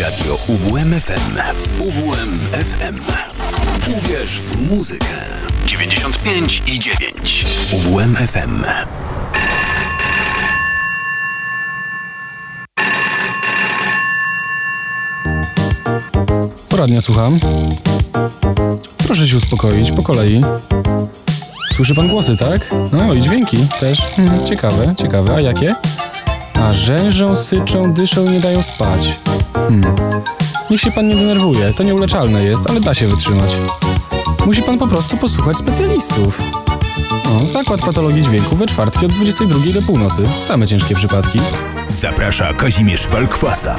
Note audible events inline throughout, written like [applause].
Radio UWMFM. UWMFM. Uwierz w muzykę. 95 i 9. UWMFM. Poradnia słucham. Proszę się uspokoić, po kolei. Słyszy pan głosy, tak? No i dźwięki też. Hmm, ciekawe, ciekawe. A jakie? A rzężą, syczą, dyszą i nie dają spać. Hmm. Niech się pan nie denerwuje, to nieuleczalne jest, ale da się wytrzymać. Musi pan po prostu posłuchać specjalistów. Zakład patologii dźwięku we czwartki od 22 do północy. Same ciężkie przypadki. Zaprasza Kazimierz Walkwasa.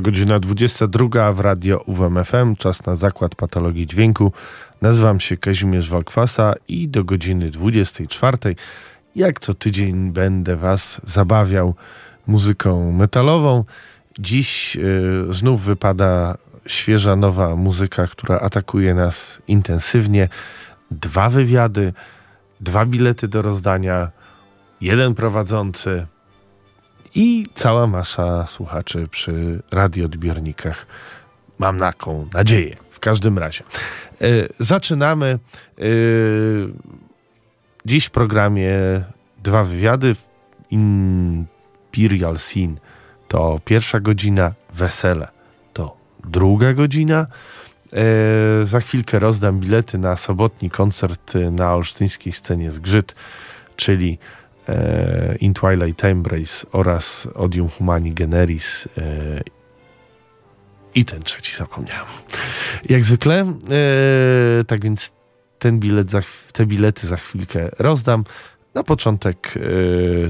Godzina 22 w radio UWMFM, czas na zakład patologii dźwięku. Nazywam się Kazimierz Walkwasa i do godziny 24 jak co tydzień będę Was zabawiał muzyką metalową. Dziś y, znów wypada świeża, nowa muzyka, która atakuje nas intensywnie. Dwa wywiady, dwa bilety do rozdania, jeden prowadzący i cała masza słuchaczy przy radioodbiornikach. Mam taką nadzieję. W każdym razie. Yy, zaczynamy. Yy, dziś w programie dwa wywiady. Imperial Scene to pierwsza godzina, wesele to druga godzina. Yy, za chwilkę rozdam bilety na sobotni koncert na olsztyńskiej scenie Zgrzyt, czyli e, In Twilight Embrace oraz Odium Humani Generis e, i ten trzeci zapomniałem. Jak zwykle, e, tak więc ten bilet za, te bilety za chwilkę rozdam. Na początek e,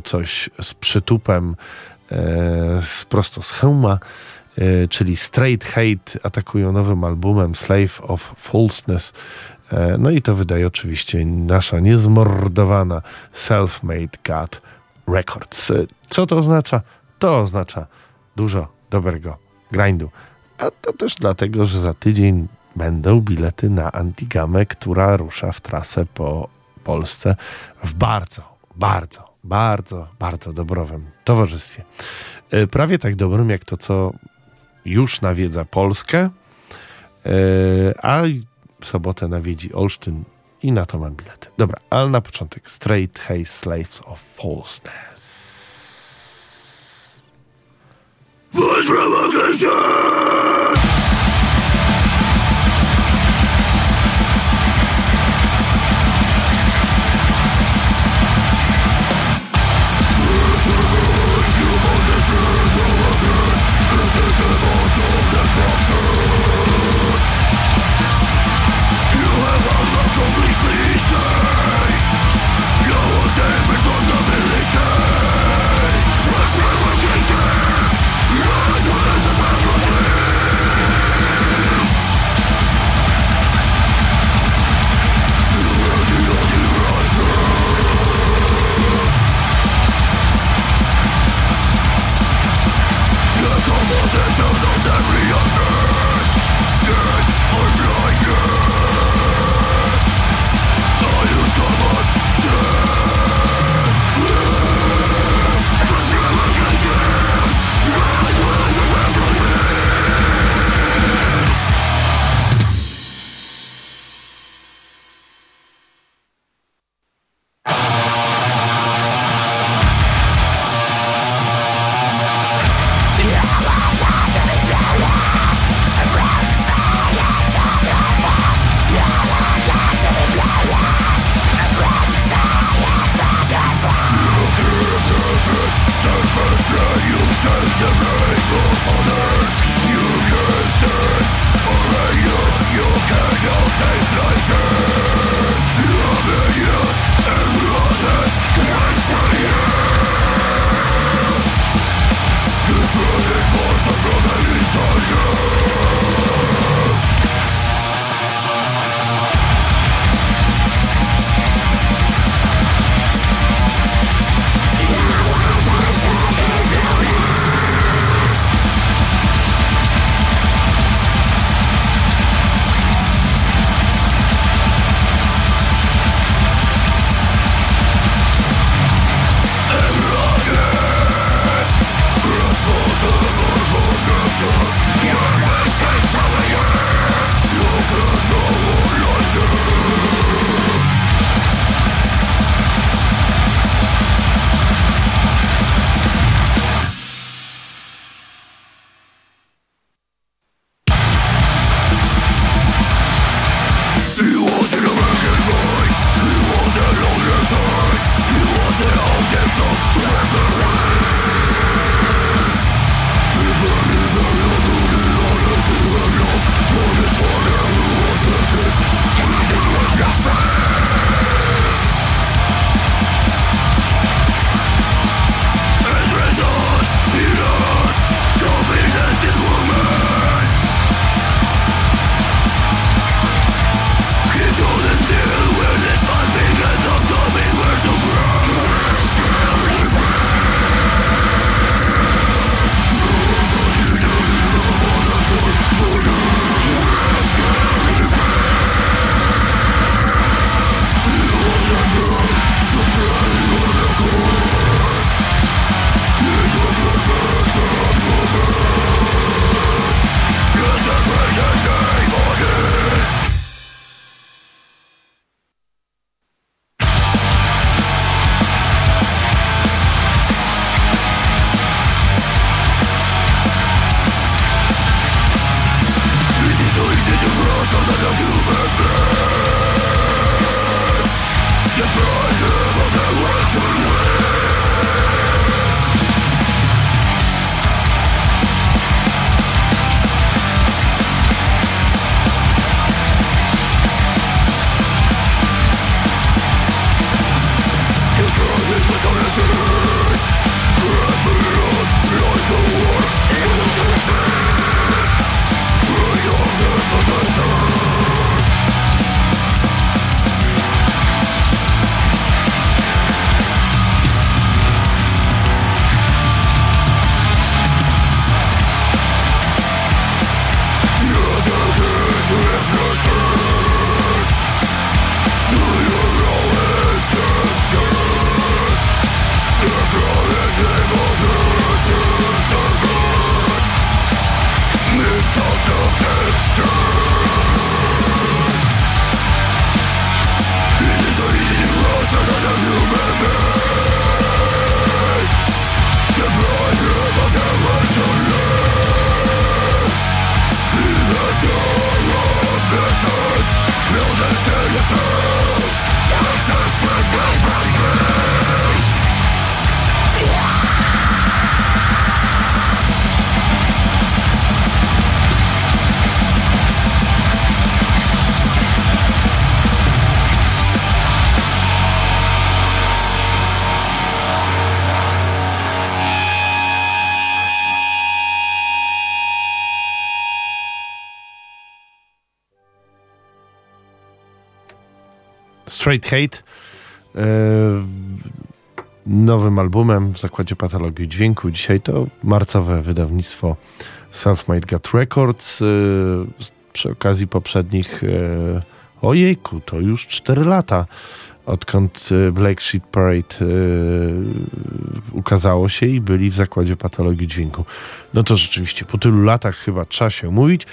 coś z przytupem e, z, prosto z hełma, e, czyli Straight Hate atakują nowym albumem Slave of Falseness. No i to wydaje oczywiście nasza niezmordowana Self-Made God Records. Co to oznacza? To oznacza dużo dobrego grindu. A to też dlatego, że za tydzień będą bilety na Antigamę, która rusza w trasę po Polsce w bardzo, bardzo, bardzo, bardzo dobrowym towarzystwie. Prawie tak dobrym jak to, co już nawiedza Polskę, a w sobotę nawiedzi Olsztyn i na to mam bilety. Dobra, ale na początek Straight Haze Slaves of Falseness. What's wrong Straight Hate e, nowym albumem w zakładzie Patologii Dźwięku. Dzisiaj to marcowe wydawnictwo Self-Made Gut Records. E, przy okazji poprzednich, e, ojejku, to już 4 lata odkąd Black Sheet Parade ukazało się i byli w zakładzie patologii dźwięku. No to rzeczywiście po tylu latach chyba trzeba się mówić.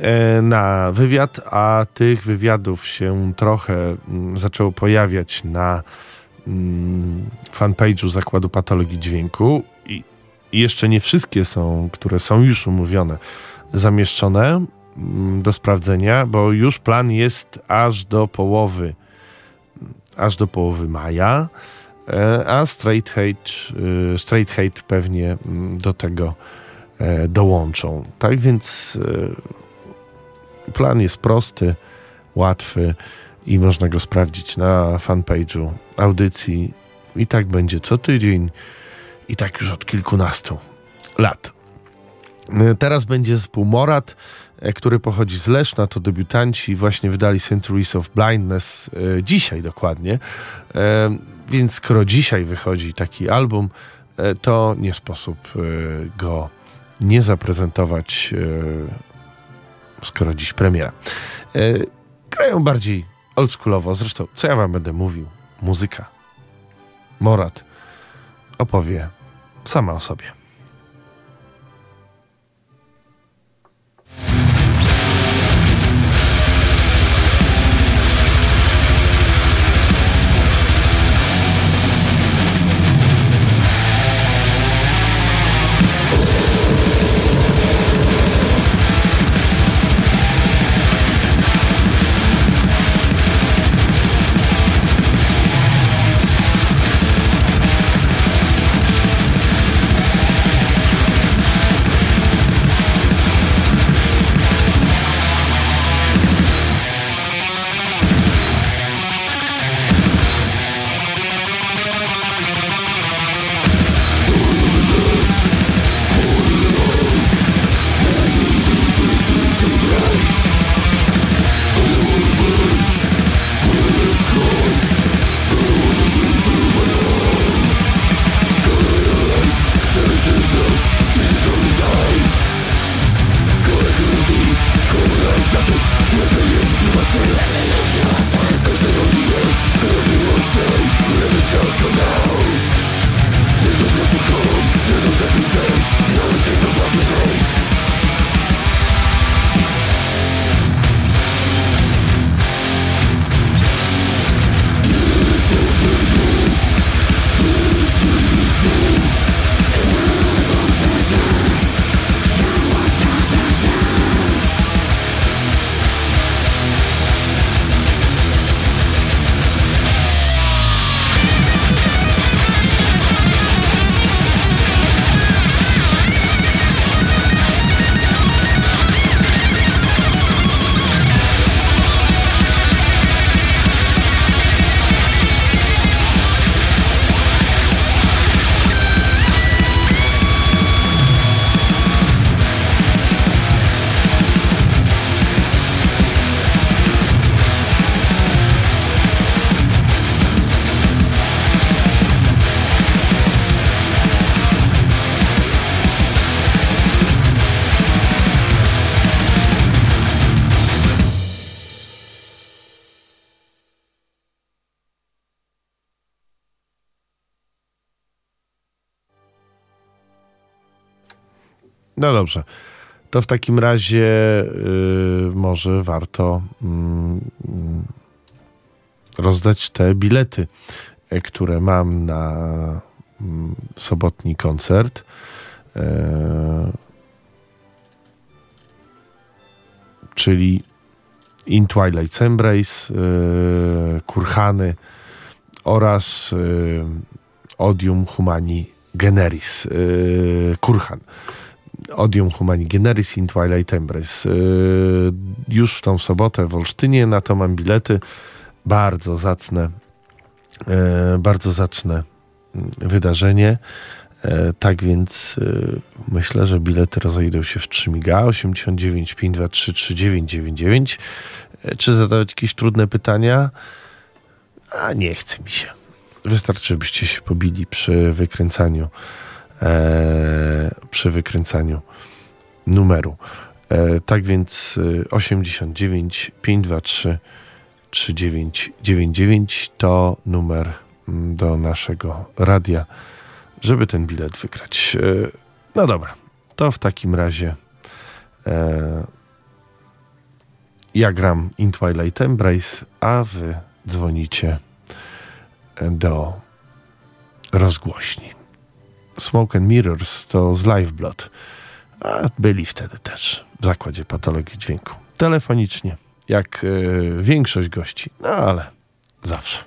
E, na wywiad, a tych wywiadów się trochę mm, zaczęło pojawiać na mm, fanpage'u Zakładu Patologii Dźwięku i jeszcze nie wszystkie są, które są już umówione, zamieszczone mm, do sprawdzenia, bo już plan jest aż do połowy aż do połowy maja, e, a Straight Hate, e, straight hate pewnie do tego dołączą. Tak więc Plan jest prosty, łatwy i można go sprawdzić na fanpage'u audycji. I tak będzie co tydzień i tak już od kilkunastu lat. Teraz będzie zespół Morat, e, który pochodzi z Leszna, to debiutanci, właśnie wydali Centuries of Blindness e, dzisiaj dokładnie. E, więc skoro dzisiaj wychodzi taki album, to nie sposób go nie zaprezentować skoro dziś premiera. E, grają bardziej oldschoolowo, zresztą co ja wam będę mówił? Muzyka. Morat opowie sama o sobie. Dobrze. To w takim razie y, może warto mm, rozdać te bilety, y, które mam na mm, sobotni koncert. Y, czyli In Twilight's Embrace, y, Kurhany oraz Odium Humani Generis, Kurhan. Odium Humani Generis in Twilight Embrace. Y, już w tą sobotę w Olsztynie, na to mam bilety. Bardzo zacne, y, bardzo zacne wydarzenie. E, tak więc y, myślę, że bilety rozejdą się w 3 miga 89 523 3999. Czy zadawać jakieś trudne pytania? A nie chce mi się. Wystarczy, byście się pobili przy wykręcaniu przy wykręcaniu numeru. E, tak więc 89 523 3999 to numer mm, do naszego radia żeby ten bilet wygrać. E, no dobra, to w takim razie e, ja gram In Twilight Embrace, a wy dzwonicie do rozgłośni. Smoke and Mirrors to z Live Blood, a byli wtedy też w zakładzie patologii dźwięku. Telefonicznie, jak e, większość gości, no ale zawsze.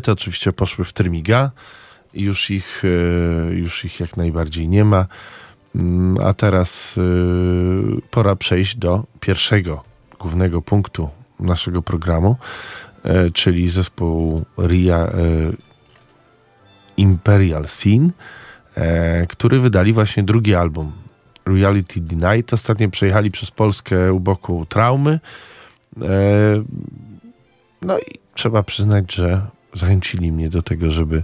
Bilety oczywiście poszły w Trymiga. Już ich, e, już ich jak najbardziej nie ma. Mm, a teraz e, pora przejść do pierwszego głównego punktu naszego programu, e, czyli zespołu Ria Imperial Scene, który wydali właśnie drugi album Reality Denied. Ostatnio przejechali przez Polskę u boku traumy. No i trzeba przyznać, że zachęcili mnie do tego, żeby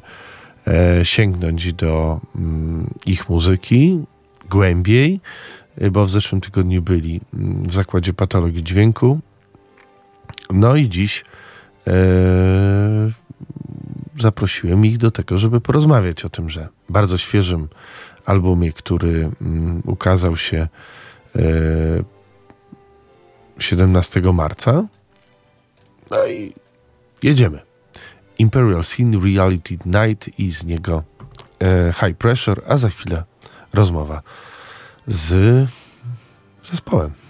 e, sięgnąć do mm, ich muzyki głębiej, e, bo w zeszłym tygodniu byli mm, w zakładzie patologii dźwięku. No i dziś e, zaprosiłem ich do tego, żeby porozmawiać o tym, że bardzo świeżym albumie, który mm, ukazał się 17 marca. No i jedziemy. Imperial Scene Reality Night i z niego e, High Pressure, a za chwilę rozmowa z zespołem.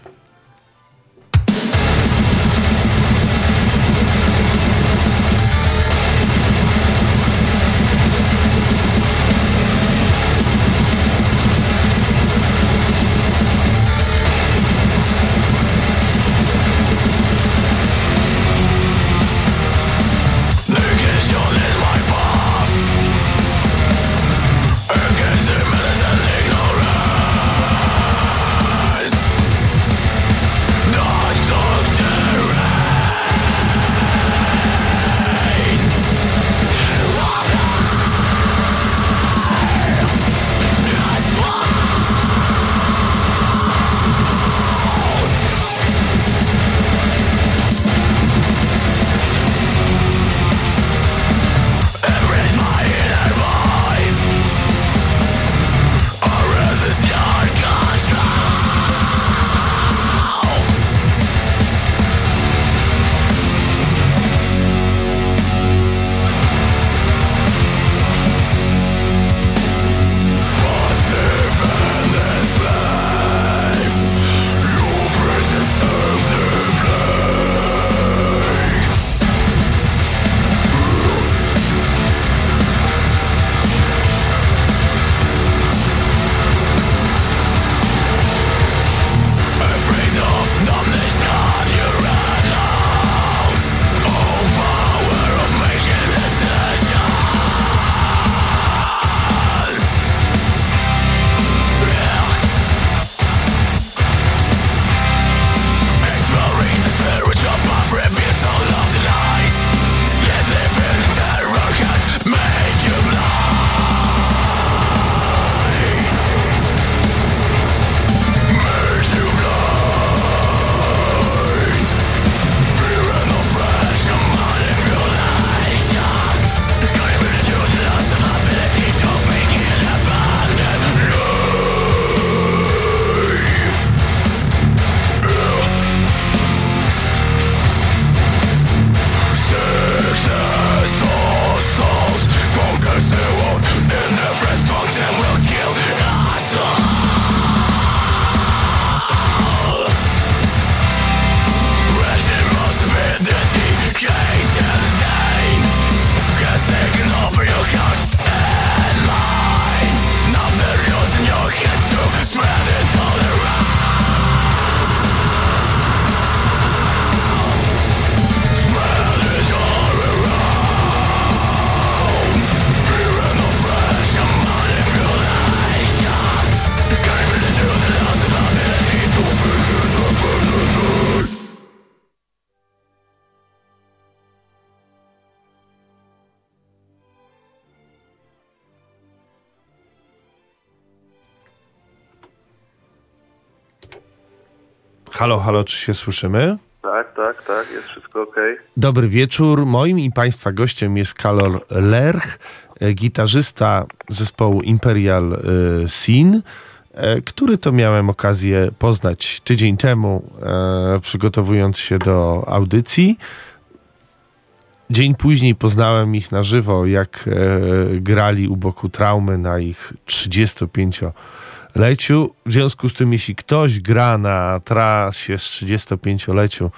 Halo, halo, czy się słyszymy? Tak, tak, tak, jest wszystko ok. Dobry wieczór. Moim i Państwa gościem jest Kalor Lerch, e, gitarzysta zespołu Imperial e, Scene, e, który to miałem okazję poznać tydzień temu, przygotowując się do audycji. Dzień później poznałem ich na żywo, jak grali u boku traumy na ich 35 leciu. W związku z tym, jeśli ktoś gra na trasie z 35-leciu,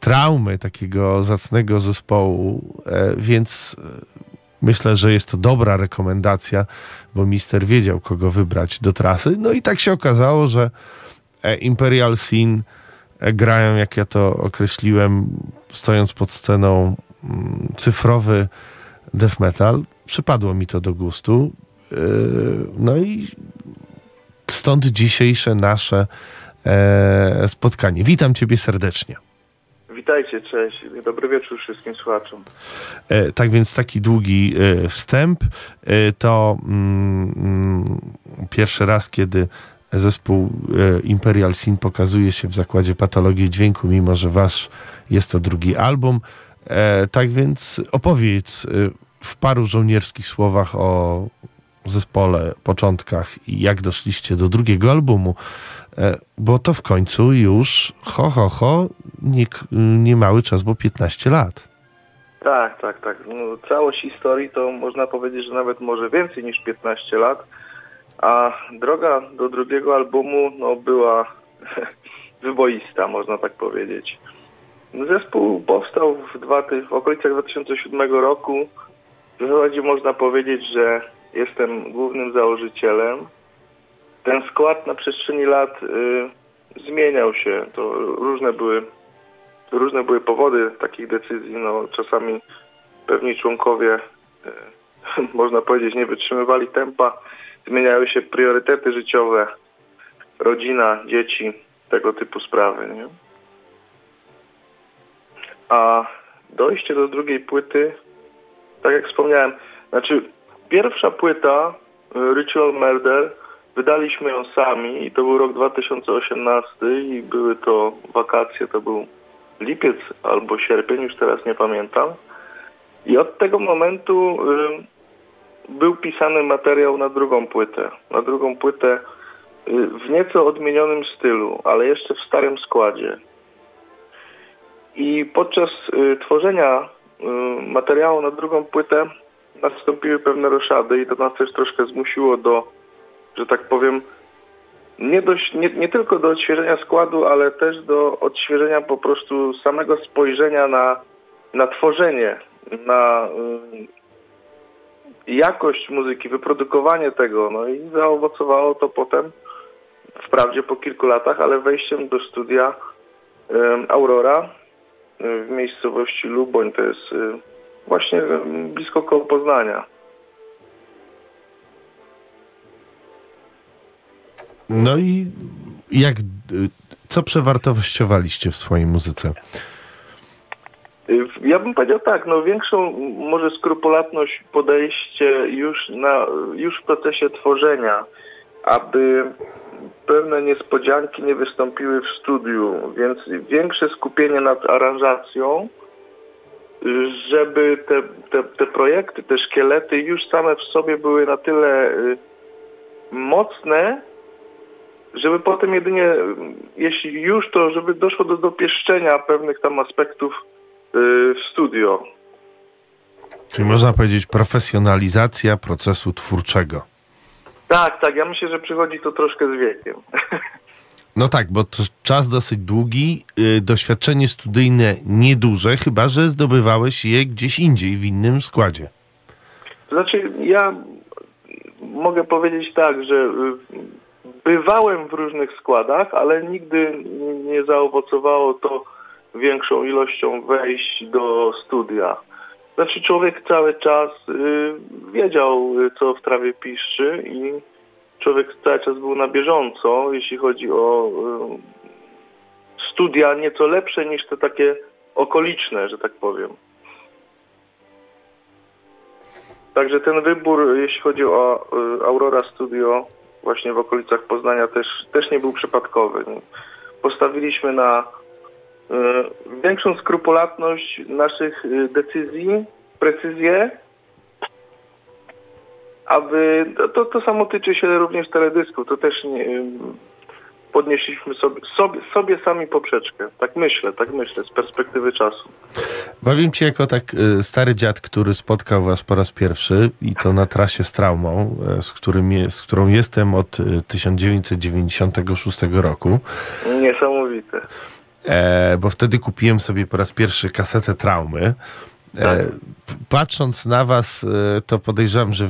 traumy takiego zacnego zespołu, e, więc myślę, że jest to dobra rekomendacja, bo mister wiedział, kogo wybrać do trasy. No i tak się okazało, że Imperial Sin grają, jak ja to określiłem, stojąc pod sceną mm, cyfrowy death metal. Przypadło mi to do gustu. No i stąd dzisiejsze nasze e, spotkanie. Witam Ciebie serdecznie. Witajcie, cześć. Dobry wieczór wszystkim słuchaczom. E, tak więc taki długi e, wstęp. E, to mm, mm, pierwszy raz, kiedy zespół e, Imperial Sin pokazuje się w zakładzie patologii dźwięku, mimo że wasz jest to drugi album. E, tak więc opowiedz w paru żołnierskich słowach o zespole, początkach i jak doszliście do drugiego albumu, e, bo to w końcu już ho, ho, ho, nie, nie mały czas, bo 15 lat. Tak, tak, tak. No, całość historii to można powiedzieć, że nawet może więcej niż 15 lat, a droga do drugiego albumu no, była [laughs] wyboista, można tak powiedzieć. Zespół powstał w, dwa, w okolicach 2007 roku. W zasadzie można powiedzieć, że jestem głównym założycielem. Ten skład na przestrzeni lat y, zmieniał się. To różne były, różne były powody takich decyzji. No, czasami pewni członkowie, y, [laughs] można powiedzieć, nie wytrzymywali tempa. Zmieniały się priorytety życiowe, rodzina, dzieci, tego typu sprawy. Nie? A dojście do drugiej płyty, tak jak wspomniałem, znaczy Pierwsza płyta, y, Ritual Murder, wydaliśmy ją sami i to był rok 2018 i były to wakacje, to był lipiec albo sierpień, już teraz nie pamiętam. I od tego momentu y, był pisany materiał na drugą płytę. Na drugą płytę y, w nieco odmienionym stylu, ale jeszcze w starym składzie. I podczas tworzenia materiału na drugą płytę nastąpiły pewne roszady i to nas też troszkę zmusiło do, że tak powiem, nie, dość, nie, nie tylko do odświeżenia składu, ale też do odświeżenia po prostu samego spojrzenia na, na tworzenie, na y, jakość muzyki, wyprodukowanie tego. No i zaowocowało to potem, wprawdzie po kilku latach, ale wejściem do studia y, Aurora y, w miejscowości Luboń, to jest właśnie blisko koło Poznania. No i jak, co przewartościowaliście w swojej muzyce? Ja bym powiedział tak, no większą może skrupulatność podejście już, na, już w procesie tworzenia, aby pewne niespodzianki nie wystąpiły w studiu, więc większe skupienie nad aranżacją, żeby te, te, te projekty, te szkielety już same w sobie były na tyle y, mocne, żeby potem jedynie, jeśli już to, żeby doszło do dopieszczenia pewnych tam aspektów y, w studio. Czyli można powiedzieć profesjonalizacja procesu twórczego. Tak, tak. Ja myślę, że przychodzi to troszkę z wiekiem. [laughs] No tak, bo to czas dosyć długi, yy, doświadczenie studyjne nieduże, chyba że zdobywałeś je gdzieś indziej, w innym składzie. Znaczy, ja mogę powiedzieć tak, że y, bywałem w różnych składach, ale nigdy nie zaowocowało to większą ilością wejść do studia. Znaczy człowiek cały czas y, wiedział, co w trawie piszczy i człowiek cały czas był na bieżąco, jeśli chodzi o y, studia nieco lepsze niż te takie okoliczne, że tak powiem. Także ten wybór, jeśli chodzi o y, Aurora Studio właśnie w okolicach Poznania też, też nie był przypadkowy. Postawiliśmy na y, większą skrupulatność naszych decyzji, precyzję aby to, to samo tyczy się również teledysku. To też nie, podnieśliśmy sobie, sobie, sobie sami poprzeczkę. Tak myślę, tak myślę, z perspektywy czasu. Powiem ci jako tak y, stary dziad, który spotkał was po raz pierwszy i to na trasie z traumą, y, z, którym je, z którą jestem od 1996 y, roku. Niesamowite. e, bo wtedy kupiłem sobie po raz pierwszy kasetę traumy. E, patrząc na was, e, to podejrzewam, że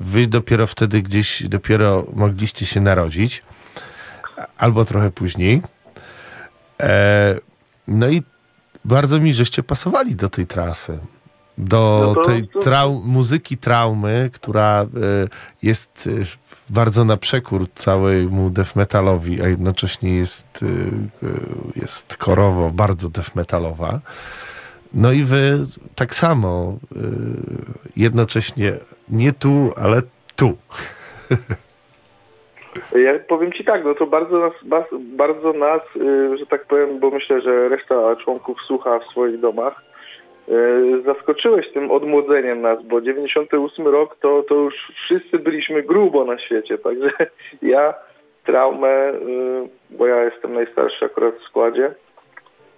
wy dopiero wtedy gdzieś, dopiero mogliście się narodzić, albo trochę później. E, no i bardzo mi, żeście pasowali do tej trasy. Do no to, tej trau muzyki traumy, która y, jest y, bardzo na przekór całemu death metalowi, a jednocześnie jest, y, jest korowo bardzo death metalowa. No i wy tak samo, jednocześnie nie tu, ale tu. [laughs] Ja powiem Ci tak, no to bardzo nas, bardzo nas, y, że tak powiem, bo myślę, że reszta członków słucha w swoich domach, y, zaskoczyłeś tym odmłodzeniem nas, bo 98 rok to, to już wszyscy byliśmy grubo na świecie, także [laughs] ja traumę, y, bo ja jestem najstarszy akurat w składzie,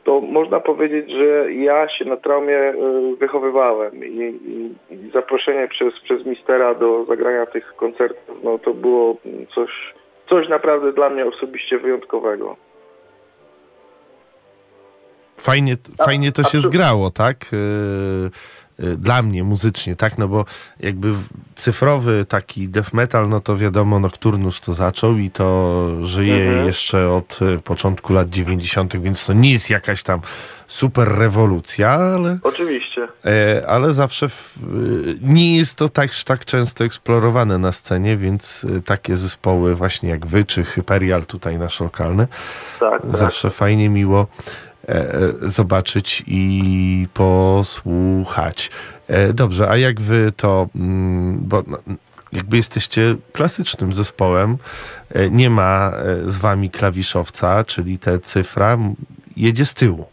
to można powiedzieć, że ja się na traumie wychowywałem i, i, i, zaproszenie przez, przez mistera do zagrania tych koncertów, no to było coś coś naprawdę dla mnie osobiście wyjątkowego. Fajnie, fajnie to się zgrało, tak? E, e, dla mnie muzycznie, tak? No bo jakby cyfrowy taki death metal, no to wiadomo, Nocturnus to zaczął i to żyje mhm. jeszcze od e, początku lat 90., więc to nie jest jakaś tam super rewolucja, ale... Oczywiście. E, ale zawsze w, nie jest to tak, tak często eksplorowane na scenie, więc takie zespoły właśnie jak wy, czy Hyperial tutaj nasz lokalny, tak, tak. zawsze tak. fajnie, miło zobaczyć i posłuchać. Dobrze, a jak wy to, mm, bo no, jakby jesteście klasycznym zespołem, nie ma z wami klawiszowca, czyli te cyfra jedzie z tyłu.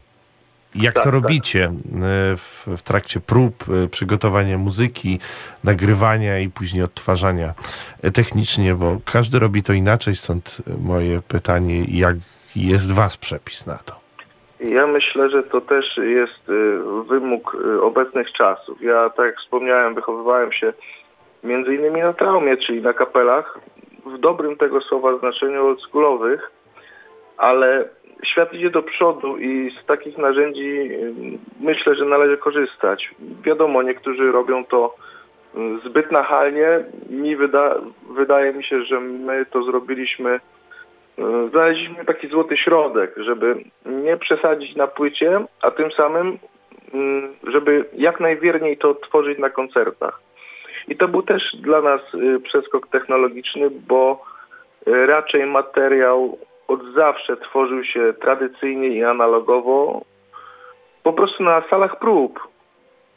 Jak tak, to tak. robicie tak. w, w, trakcie prób, e, przygotowania muzyki, nagrywania i później odtwarzania e, technicznie, bo każdy robi to inaczej, stąd moje pytanie, jak jest was przepis na to? Ja myślę, że to też jest wymóg obecnych czasów. Ja, tak jak wspomniałem, wychowywałem się między innymi na traumie, czyli na kapelach, w dobrym tego słowa znaczeniu oldschoolowych, ale świat idzie do przodu i z takich narzędzi myślę, że należy korzystać. Wiadomo, niektórzy robią to zbyt nachalnie. Mi wyda, wydaje mi się, że my to zrobiliśmy, znaleźliśmy taki złoty środek, żeby nie przesadzić na płycie, a tym samym, żeby jak najwierniej to tworzyć na koncertach. I to był też dla nas przeskok technologiczny, bo raczej materiał od zawsze tworzył się tradycyjnie i analogowo, po prostu na salach prób.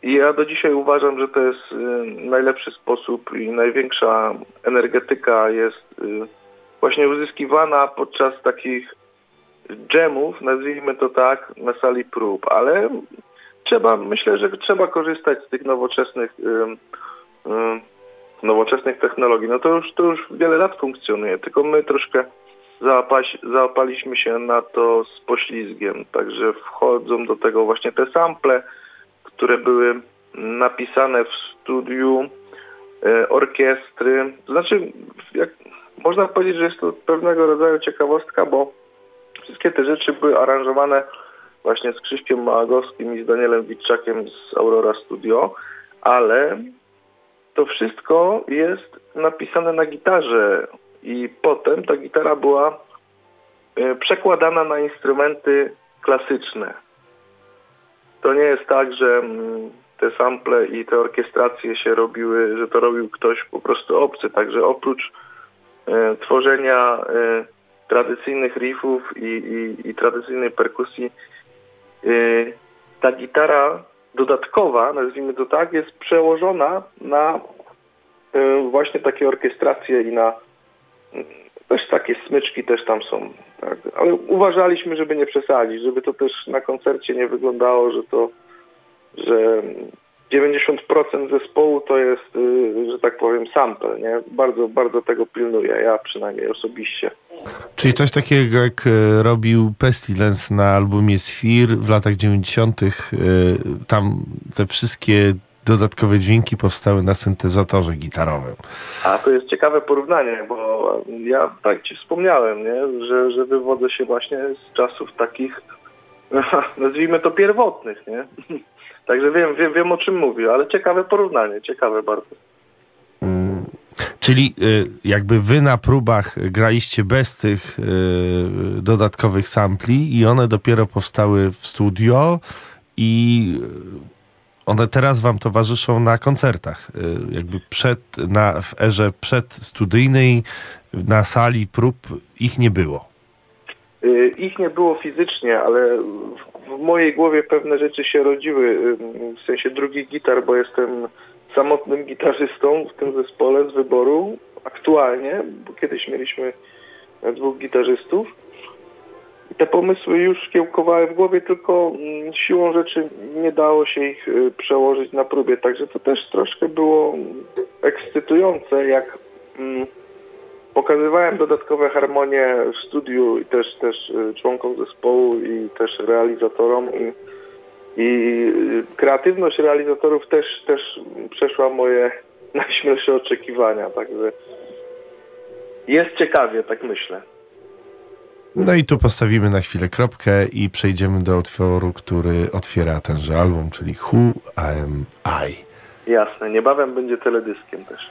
I ja do dzisiaj uważam, że to jest y, najlepszy sposób i największa energetyka jest y, właśnie uzyskiwana podczas takich dżemów, nazwijmy to tak, na sali prób, ale trzeba, myślę, że trzeba korzystać z tych nowoczesnych y, nowoczesnych technologii. No to już, to już wiele lat funkcjonuje, tylko my troszkę załapaliśmy się na to z poślizgiem, także wchodzą do tego właśnie te sample, które były napisane w studiu e, orkiestry. Znaczy, jak, można powiedzieć, że jest to pewnego rodzaju ciekawostka, bo wszystkie te rzeczy były aranżowane właśnie z Krzyśkiem Małagowskim i z Danielem Witczakiem z Aurora Studio, ale to wszystko jest napisane na gitarze i potem ta gitara była e, przekładana na instrumenty klasyczne. To nie jest tak, że mm, te sample i te orkiestracje się robiły, że to robił ktoś po prostu obcy. Także oprócz tworzenia e, tradycyjnych riffów i, i, i tradycyjnej perkusji, e, ta gitara dodatkowa, nazwijmy to tak, jest przełożona na e, właśnie takie orkiestracje i na też takie smyczki też tam są. Tak? Ale uważaliśmy, żeby nie przesadzić, żeby to też na koncercie nie wyglądało, że to, że 90% zespołu to jest, y, że tak powiem, sample, nie? Bardzo, bardzo tego pilnuję, ja przynajmniej osobiście. Czyli coś takiego, jak e, robił Pestilence na albumie Sphere w latach 90., e, tam te wszystkie dodatkowe dźwięki powstały na syntezatorze gitarowym. A to jest ciekawe porównanie, bo ja tak ci wspomniałem, nie? Że, że wywodzę się właśnie z czasów takich, [laughs] nazwijmy to pierwotnych, nie? Także wiem, wiem, wiem o czym mówię, ale ciekawe porównanie, ciekawe bardzo. Czyli y, jakby wy na próbach graliście bez tych y, dodatkowych sampli i one dopiero powstały w studio i y, one teraz wam towarzyszą na koncertach. Y, jakby przed, na, w erze przedstudyjnej na sali prób ich nie było. Y, Ich nie było fizycznie, ale w- mojej głowie pewne rzeczy się rodziły, w sensie drugich gitar, bo jestem samotnym gitarzystą w tym zespole z wyboru aktualnie, bo kiedyś mieliśmy e, dwóch gitarzystów. Te pomysły już kiełkowały w głowie, tylko mm, siłą rzeczy nie dało się ich y, przełożyć na próbie, także to też troszkę było mm, ekscytujące, jak mm, Pokazywałem dodatkowe harmonie w studiu i też, też y, członkom zespołu i też realizatorom i, i y, kreatywność realizatorów też, też przeszła moje [laughs] najśmielsze oczekiwania, także jest ciekawie, tak myślę. No i tu postawimy na chwilę kropkę i przejdziemy do utworu, który otwiera tenże album, czyli Who Am I. Jasne, niebawem będzie teledyskiem też.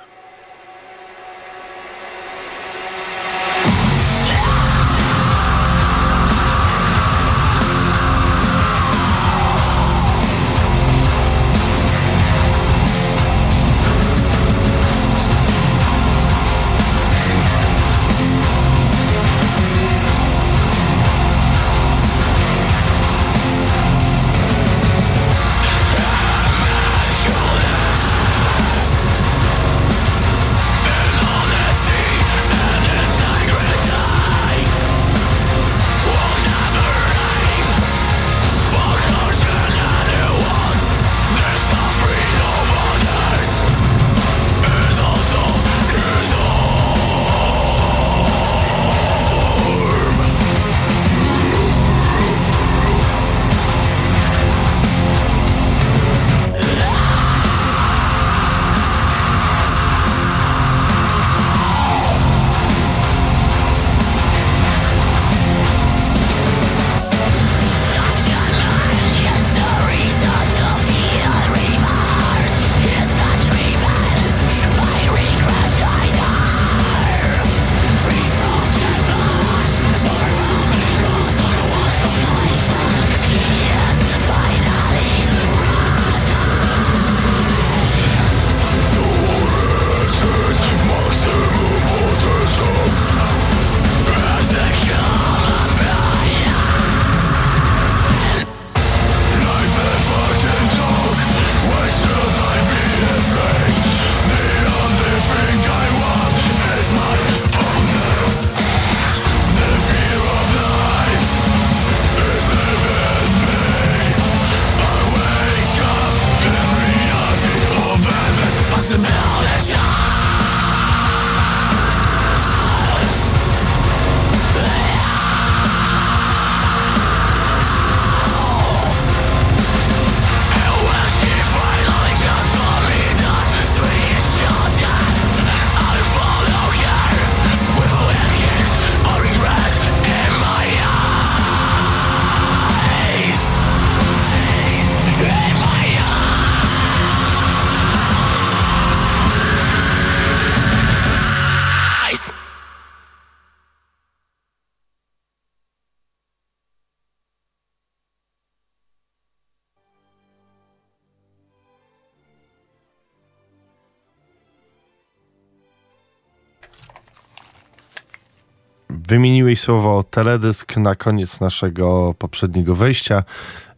Wymieniłeś słowo teledysk na koniec naszego poprzedniego wejścia,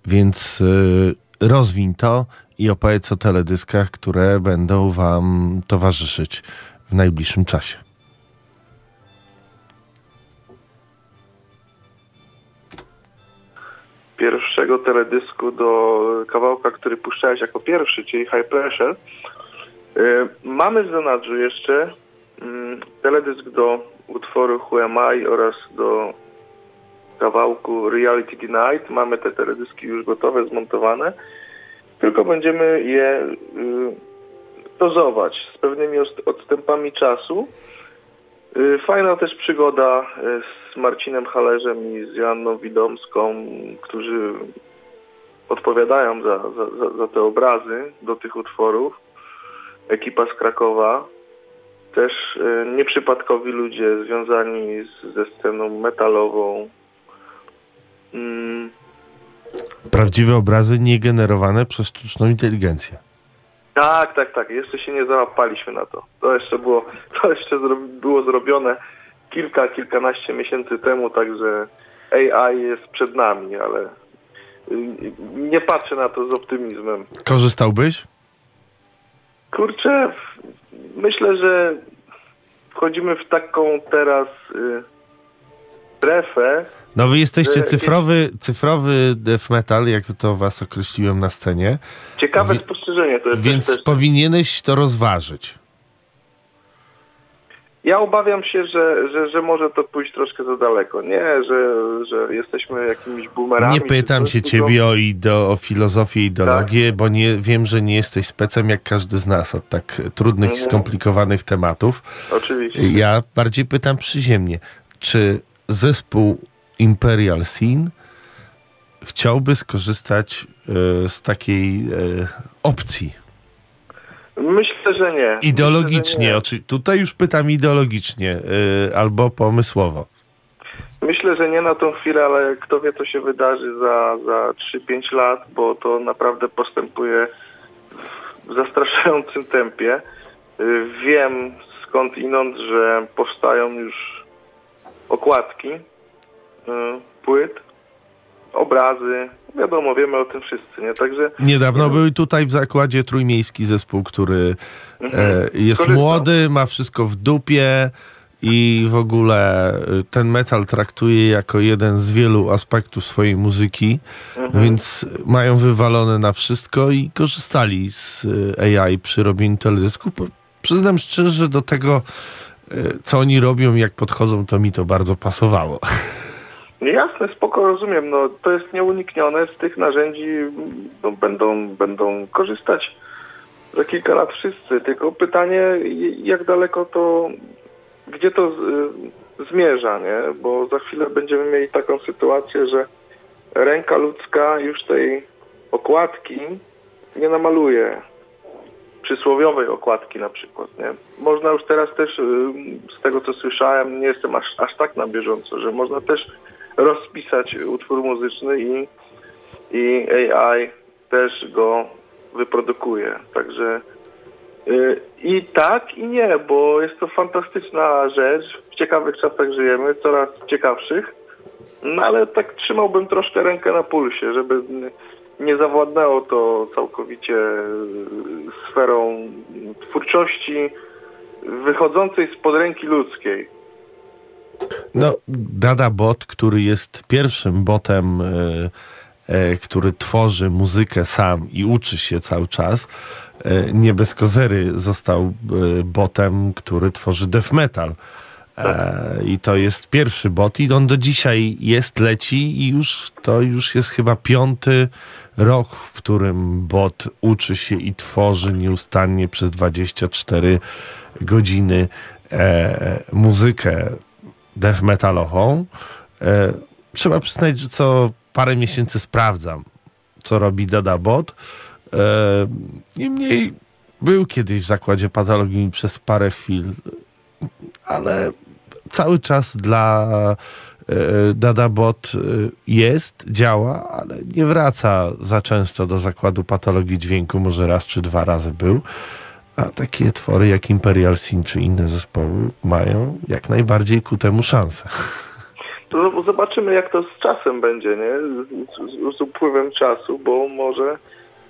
więc y, rozwiń to i opowiedz o teledyskach, które będą Wam towarzyszyć w najbliższym czasie. Pierwszego teledysku do kawałka, który puszczałeś jako pierwszy, czyli High Pressure. Y, Mamy w zanadrzu jeszcze mm, teledysk do utworu Who Am I oraz do kawałku Reality Denied. Mamy te teledyski już gotowe, zmontowane. tylko będziemy je y, dozować z pewnymi odstępami czasu. Y, fajna też przygoda y, z Marcinem Halerzem i z Joanną Widomską, którzy odpowiadają za, za, za te obrazy do tych utworów. Ekipa z Krakowa. Też nieprzypadkowi ludzie związani z, ze sceną metalową. Mm. Prawdziwe obrazy niegenerowane przez sztuczną inteligencję. Tak, tak, tak. Jeszcze się nie załapaliśmy na to. To jeszcze było, [laughs] to jeszcze było zrobione kilka, kilkanaście miesięcy temu, także AI jest przed nami, ale y, nie patrzę na to z optymizmem. Korzystałbyś? Kurczę, myślę, że wchodzimy w taką teraz y, strefę, no wy jesteście cyfrowy, cyfrowy death metal, jak to was określiłem na scenie. Ciekawe Wie, spostrzeżenie to jest. Więc też, powinieneś to rozważyć. Ja obawiam się, że, że, że może to pójść troszkę za daleko. Nie, że, że jesteśmy jakimiś boomerami. Nie pytam się ciebie o, ideo, o filozofię, ideologię, tak? bo nie, wiem, że nie jesteś specem jak każdy z nas od tak trudnych i mhm. skomplikowanych tematów. Oczywiście. Ja bardziej pytam przyziemnie. Czy zespół Imperial Sin chciałby skorzystać e, z takiej e, opcji? Myślę, że nie. Ideologicznie, Myślę, nie. tutaj już pytam ideologicznie e, albo pomysłowo. Myślę, że nie na tą chwilę, ale kto wie, co się wydarzy za, za 3-5 lat, bo to naprawdę postępuje w zastraszającym tempie. Wiem skąd inąd, że powstają już okładki Y, płyt, obrazy. Wiadomo, wiemy o tym wszyscy, nie? Także... Niedawno był tutaj w zakładzie trójmiejski zespół, który mhm. e, jest młody, ma wszystko w dupie i w ogóle e, ten metal traktuje jako jeden z wielu aspektów swojej muzyki, mhm. więc mają wywalone na wszystko i korzystali z e, AI przy robieniu teledysku. Przyznam szczerze, że do tego, e, co oni robią, jak podchodzą, to mi to bardzo pasowało. [laughs] Jasne, spoko, rozumiem. No, to jest nieuniknione. Z tych narzędzi no, będą, będą korzystać za kilka lat wszyscy. Tylko pytanie, jak daleko to, gdzie to zmierza, nie? Bo za chwilę będziemy mieli taką sytuację, że ręka ludzka już tej okładki nie namaluje. Przysłowiowej okładki na przykład, nie? Można już teraz też, z tego co słyszałem, nie jestem aż, aż tak na bieżąco, że można też rozpisać utwór muzyczny i, i AI też go wyprodukuje. Także yy, i tak, i nie, bo jest to fantastyczna rzecz. W ciekawych czasach żyjemy, coraz ciekawszych. No ale tak trzymałbym troszkę rękę na pulsie, żeby nie zawładnęło to całkowicie sferą twórczości wychodzącej spod ręki ludzkiej. No, Dada Bot, który jest pierwszym botem, e, e, który tworzy muzykę sam i uczy się cały czas, e, nie bez kozery został botem, który tworzy death metal. I to jest pierwszy bot i on do dzisiaj jest, leci i już to już jest chyba piąty rok, w którym bot uczy się i tworzy nieustannie przez 24 godziny e, muzykę death metalową. E, trzeba przyznać, że co parę miesięcy sprawdzam, co robi Dada Bot. E, niemniej był kiedyś w zakładzie patologii przez parę chwil, ale cały czas dla e, Dadabot e, jest, działa, ale nie wraca za często do zakładu patologii dźwięku, może raz czy dwa razy był. A takie twory jak Imperial Sin czy inne zespoły mają jak najbardziej ku temu szansę. To zobaczymy, jak to z czasem będzie, nie? Z, z, upływem czasu, bo może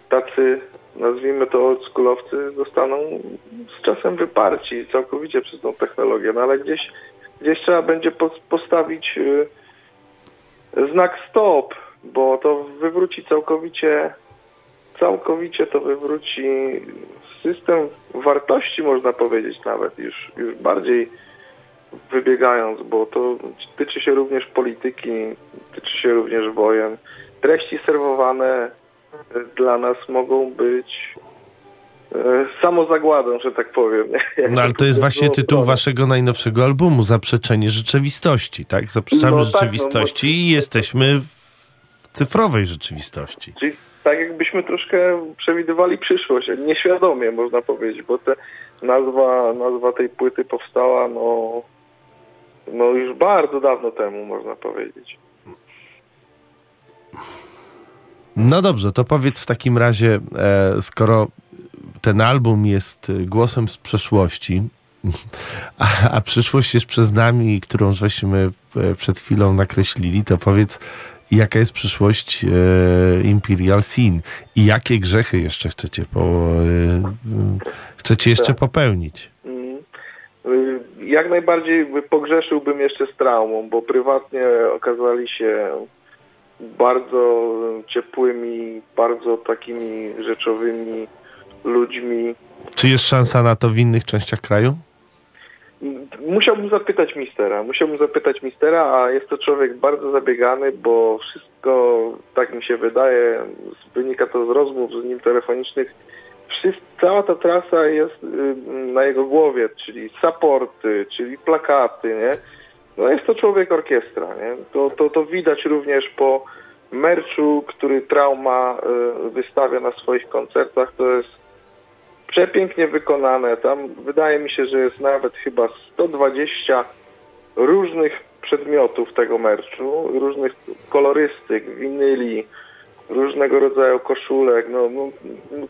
tacy, nazwijmy to oldschoolowcy, zostaną z czasem wyparci całkowicie przez tą technologię, no ale gdzieś, gdzieś trzeba będzie postawić y, znak stop, bo to wywróci całkowicie, całkowicie to wywróci system wartości, można powiedzieć nawet, już, już bardziej wybiegając, bo to tyczy się również polityki, tyczy się również wojen. Treści serwowane dla nas mogą być e, samozagładą, że tak powiem. [laughs] No ale to jest właśnie tytuł waszego najnowszego albumu, Zaprzeczenie rzeczywistości, tak? Zaprzeczamy No tak, no, rzeczywistości bo- i jesteśmy w cyfrowej rzeczywistości. Czyli tak jakbyśmy troszkę przewidywali przyszłość, nieświadomie można powiedzieć, bo te nazwa, nazwa tej płyty powstała no, no już bardzo dawno temu, można powiedzieć. No dobrze, to powiedz w takim razie, e, skoro ten album jest e, głosem z przeszłości, [laughs] a, a przyszłość jest przez nami, którą żeśmy e, przed chwilą nakreślili, to powiedz, jaka jest przyszłość e, Imperial Sin i jakie grzechy jeszcze chcecie, po, e, chcecie jeszcze popełnić? Mm. Jak najbardziej pogrzeszyłbym jeszcze z traumą, bo prywatnie okazali się bardzo ciepłymi, bardzo takimi rzeczowymi ludźmi. Czy jest szansa na to w innych częściach kraju? Musiałbym zapytać mistera, musiałbym zapytać mistera, a jest to człowiek bardzo zabiegany, bo wszystko, tak mi się wydaje, wynika to z rozmów z nim telefonicznych, Wszys- cała ta trasa jest y, na jego głowie, czyli supporty, czyli plakaty, nie? No jest to człowiek orkiestra, nie? To, to, to widać również po merczu, który Trauma y, wystawia na swoich koncertach, to jest przepięknie wykonane. Tam wydaje mi się, że jest nawet chyba 120 różnych przedmiotów tego merczu, różnych kolorystyk, winyli, różnego rodzaju koszulek. No, no,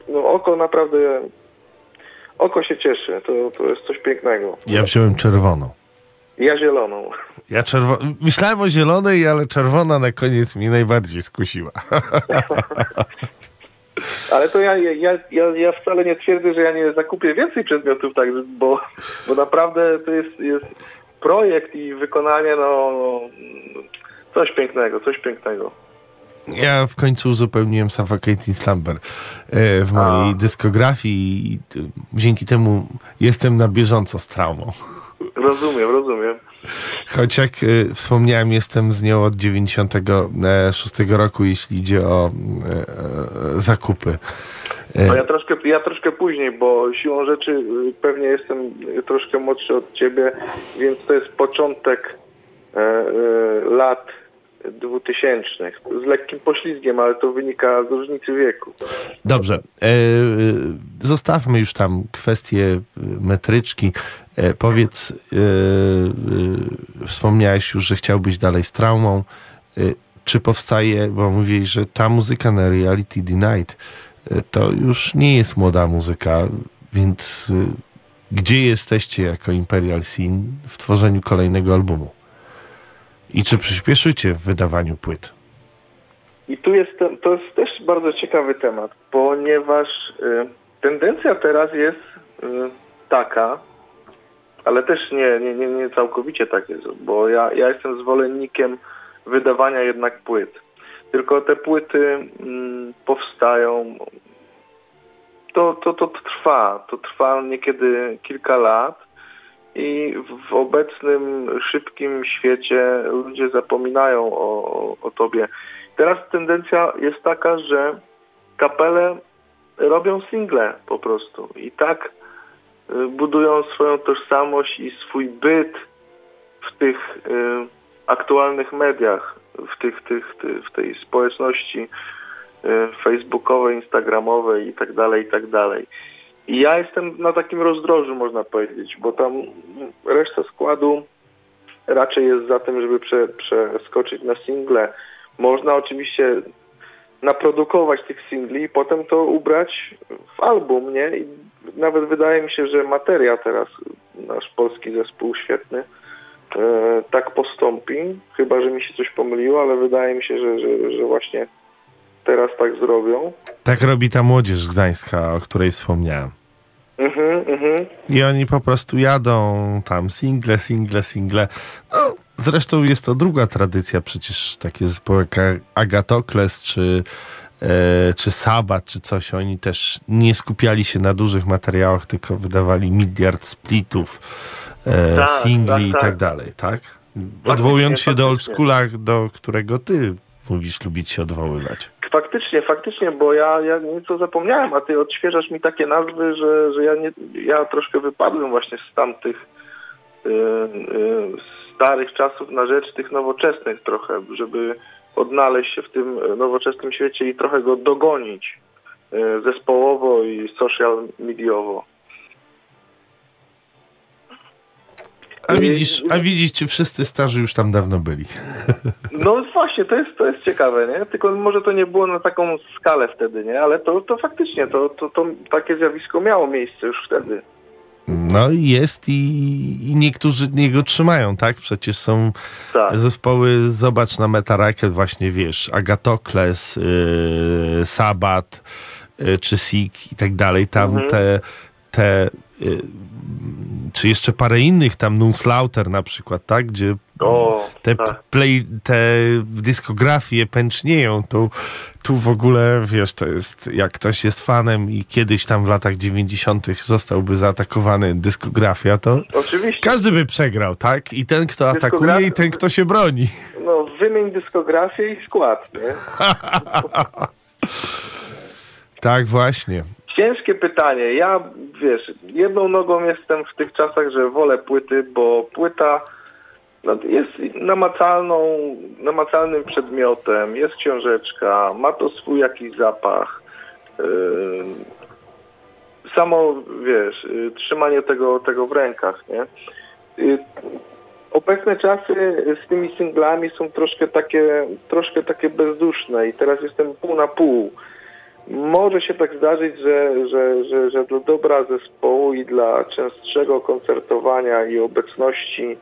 no oko naprawdę, oko się cieszy. To, to jest coś pięknego. Ja wziąłem czerwoną. Ja zieloną. Ja czerwo... Myślałem o zielonej, ale czerwona na koniec mnie najbardziej skusiła. [laughs] Ale to ja, ja, ja, ja wcale nie twierdzę, że ja nie zakupię więcej przedmiotów, tak, bo, bo naprawdę to jest, jest projekt i wykonanie, no, coś pięknego, coś pięknego. Ja w końcu uzupełniłem Suffocating Slumber e, w mojej A. dyskografii i dzięki temu jestem na bieżąco z traumą. Rozumiem, rozumiem. Choć jak e, wspomniałem, jestem z nią od 96 roku, jeśli idzie o e, e, zakupy. No ja troszkę, ja troszkę później, bo siłą rzeczy y, pewnie jestem troszkę młodszy od ciebie, więc to jest początek e, e, lat dwutysięcznych. Z lekkim poślizgiem, ale to wynika z różnicy wieku. Dobrze. E, e, zostawmy już tam kwestie e, metryczki. Powiedz, wspomniałeś już, że chciałbyś dalej z traumą. Czy powstaje, bo mówisz, że ta muzyka na Reality Denied to już nie jest młoda muzyka, więc gdzie jesteście jako Imperial Sin w tworzeniu kolejnego albumu? I czy przyspieszycie w wydawaniu płyt? I tu jest, to jest też bardzo ciekawy temat, ponieważ y, tendencja teraz jest y, taka, ale też nie, nie, nie, nie całkowicie tak jest, bo ja, ja jestem zwolennikiem wydawania jednak płyt. Tylko te płyty mm, powstają, to, to, to trwa, to trwa niekiedy kilka lat i w, obecnym szybkim świecie ludzie zapominają o, o, tobie. Teraz tendencja jest taka, że kapele robią single po prostu i tak y, budują swoją tożsamość i swój byt w tych y, aktualnych mediach, w, tych, tych, ty, w tej społeczności y, facebookowej, instagramowej i tak dalej, i ja jestem na takim rozdrożu, można powiedzieć, bo tam reszta składu raczej jest za tym, żeby prze, przeskoczyć na single. Można oczywiście naprodukować tych singli i potem to ubrać w album, nie? I nawet wydaje mi się, że materia teraz, nasz polski zespół świetny, e, tak postąpi. Chyba, że mi się coś pomyliło, ale wydaje mi się, że, że, że właśnie teraz tak zrobią. Tak robi ta młodzież z Gdańska, o której wspomniałem. Mhm, mhm. I oni po prostu jadą tam single, single, single. No, zresztą jest to druga tradycja, przecież takie zespoły jak Agatokles czy, e, czy Sabat czy coś. Oni też nie skupiali się na dużych materiałach, tylko wydawali miliard splitów, e, Tak, singli tak, i tak tak. dalej, tak? Odwołując się do oldschoola, do którego ty mówisz lubić się odwoływać. Faktycznie, faktycznie, bo ja, ja nieco zapomniałem, a ty odświeżasz mi takie nazwy, że, że ja, nie, ja troszkę wypadłem właśnie z tamtych y, y, starych czasów na rzecz tych nowoczesnych trochę, żeby odnaleźć się w tym nowoczesnym świecie i trochę go dogonić y, zespołowo i social mediowo. A widzisz, a widzisz, czy wszyscy starzy już tam dawno byli. [laughs] No właśnie, to jest, to jest ciekawe, nie? Tylko może to nie było na taką skalę wtedy, nie? Ale to, to faktycznie, to, to, to takie zjawisko miało miejsce już wtedy. No i jest i, i niektórzy niego trzymają, tak? Przecież są Tak. zespoły, zobacz na Metaraket właśnie, wiesz, Agatokles, yy, Sabat, yy, czy Sik i tak dalej. Tam Mhm. te, te yy, czy jeszcze parę innych, tam Nunslauter na przykład, tak? Gdzie O, te tak. play, te dyskografie pęcznieją, tu, tu w ogóle, wiesz, to jest, jak ktoś jest fanem i kiedyś tam w latach 90. zostałby zaatakowany dyskografia, to Oczywiście. każdy by przegrał, tak? I ten, kto atakuje, Dyskografia- i ten, kto się broni. No, wymień dyskografię i skład, nie? [laughs] Tak, właśnie. Ciężkie pytanie. Ja, wiesz, jedną nogą jestem w tych czasach, że wolę płyty, bo płyta no, jest namacalną, namacalnym przedmiotem, jest książeczka, ma to swój jakiś zapach. Yy, samo, wiesz, yy, trzymanie tego, tego w rękach, nie? Yy, Obecne czasy z tymi singlami są troszkę takie, troszkę takie bezduszne i teraz jestem pół na pół. Może się tak zdarzyć, że, że, że, że dla dobra zespołu i dla częstszego koncertowania i obecności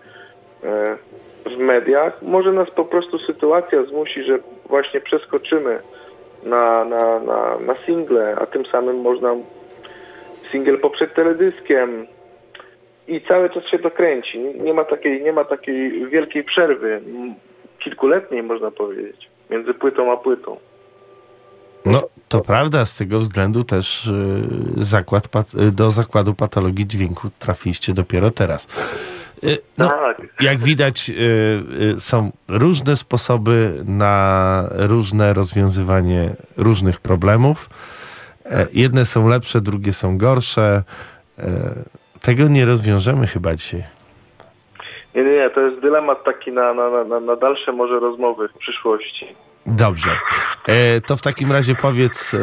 e, w mediach może nas po prostu sytuacja zmusi, że właśnie przeskoczymy na, na, na, na single, a tym samym można single poprzeć teledyskiem i cały czas się to kręci. Nie ma takiej, nie ma takiej wielkiej przerwy, kilkuletniej można powiedzieć, między płytą a płytą. No, to prawda, z tego względu też y, zakład, y, do zakładu patologii dźwięku trafiliście dopiero teraz. Y, no, Tak. jak widać, są różne sposoby na różne rozwiązywanie różnych problemów. E, Jedne są lepsze, drugie są gorsze. E, Tego nie rozwiążemy chyba dzisiaj. Nie, nie, nie, to jest dylemat taki na, na, na, na dalsze może rozmowy w przyszłości. Dobrze. E, To w takim razie powiedz, e,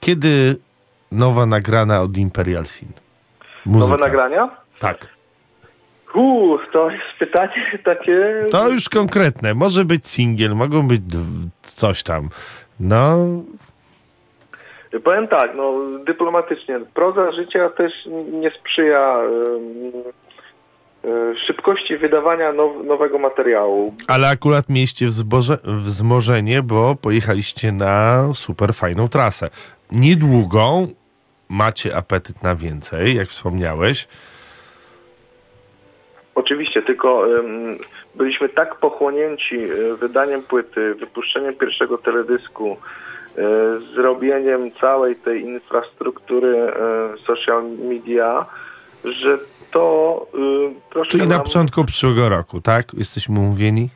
kiedy nowa nagrana od Imperial Sin? Muzyka. Nowe nagrania? Tak. Uuu, to jest pytanie takie... To już konkretne. Może być singiel, mogą być coś tam. No, Powiem tak, no dyplomatycznie, proza życia też nie sprzyja szybkości wydawania now, nowego materiału. ale akurat mieliście wzboże, wzmożenie, bo pojechaliście na super fajną trasę. Niedługą, macie apetyt na więcej, jak wspomniałeś. Oczywiście, tylko byliśmy tak pochłonięci y, wydaniem płyty, wypuszczeniem pierwszego teledysku, y, zrobieniem całej tej infrastruktury social media, że to y, Czyli na nam- początku przyszłego roku, tak? Jesteśmy umówieni?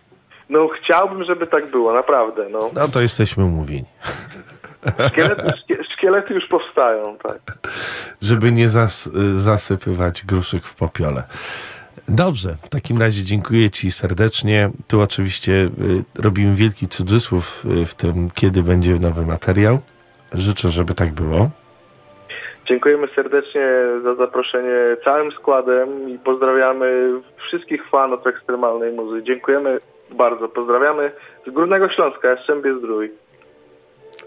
No chciałbym, żeby tak było, naprawdę. No. No to jesteśmy umówieni. Szkielety, szkie- szkielety już powstają, tak. żeby nie zas, zasypywać gruszek w popiole. Dobrze, w takim razie dziękuję Ci serdecznie. Tu oczywiście y, robimy wielki cudzysłów y, w tym, kiedy będzie nowy materiał. Życzę, żeby tak było. Dziękujemy serdecznie za zaproszenie całym składem i pozdrawiamy wszystkich fanów ekstremalnej muzyki. Dziękujemy bardzo. Pozdrawiamy z Górnego Śląska, Jastrzębie Zdrój.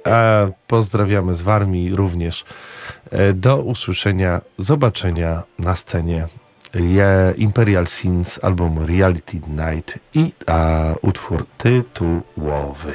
A pozdrawiamy z Warmii również. E, Do usłyszenia, zobaczenia na scenie Imperial Sins z albumu Reality Night i a, utwór tytułowy.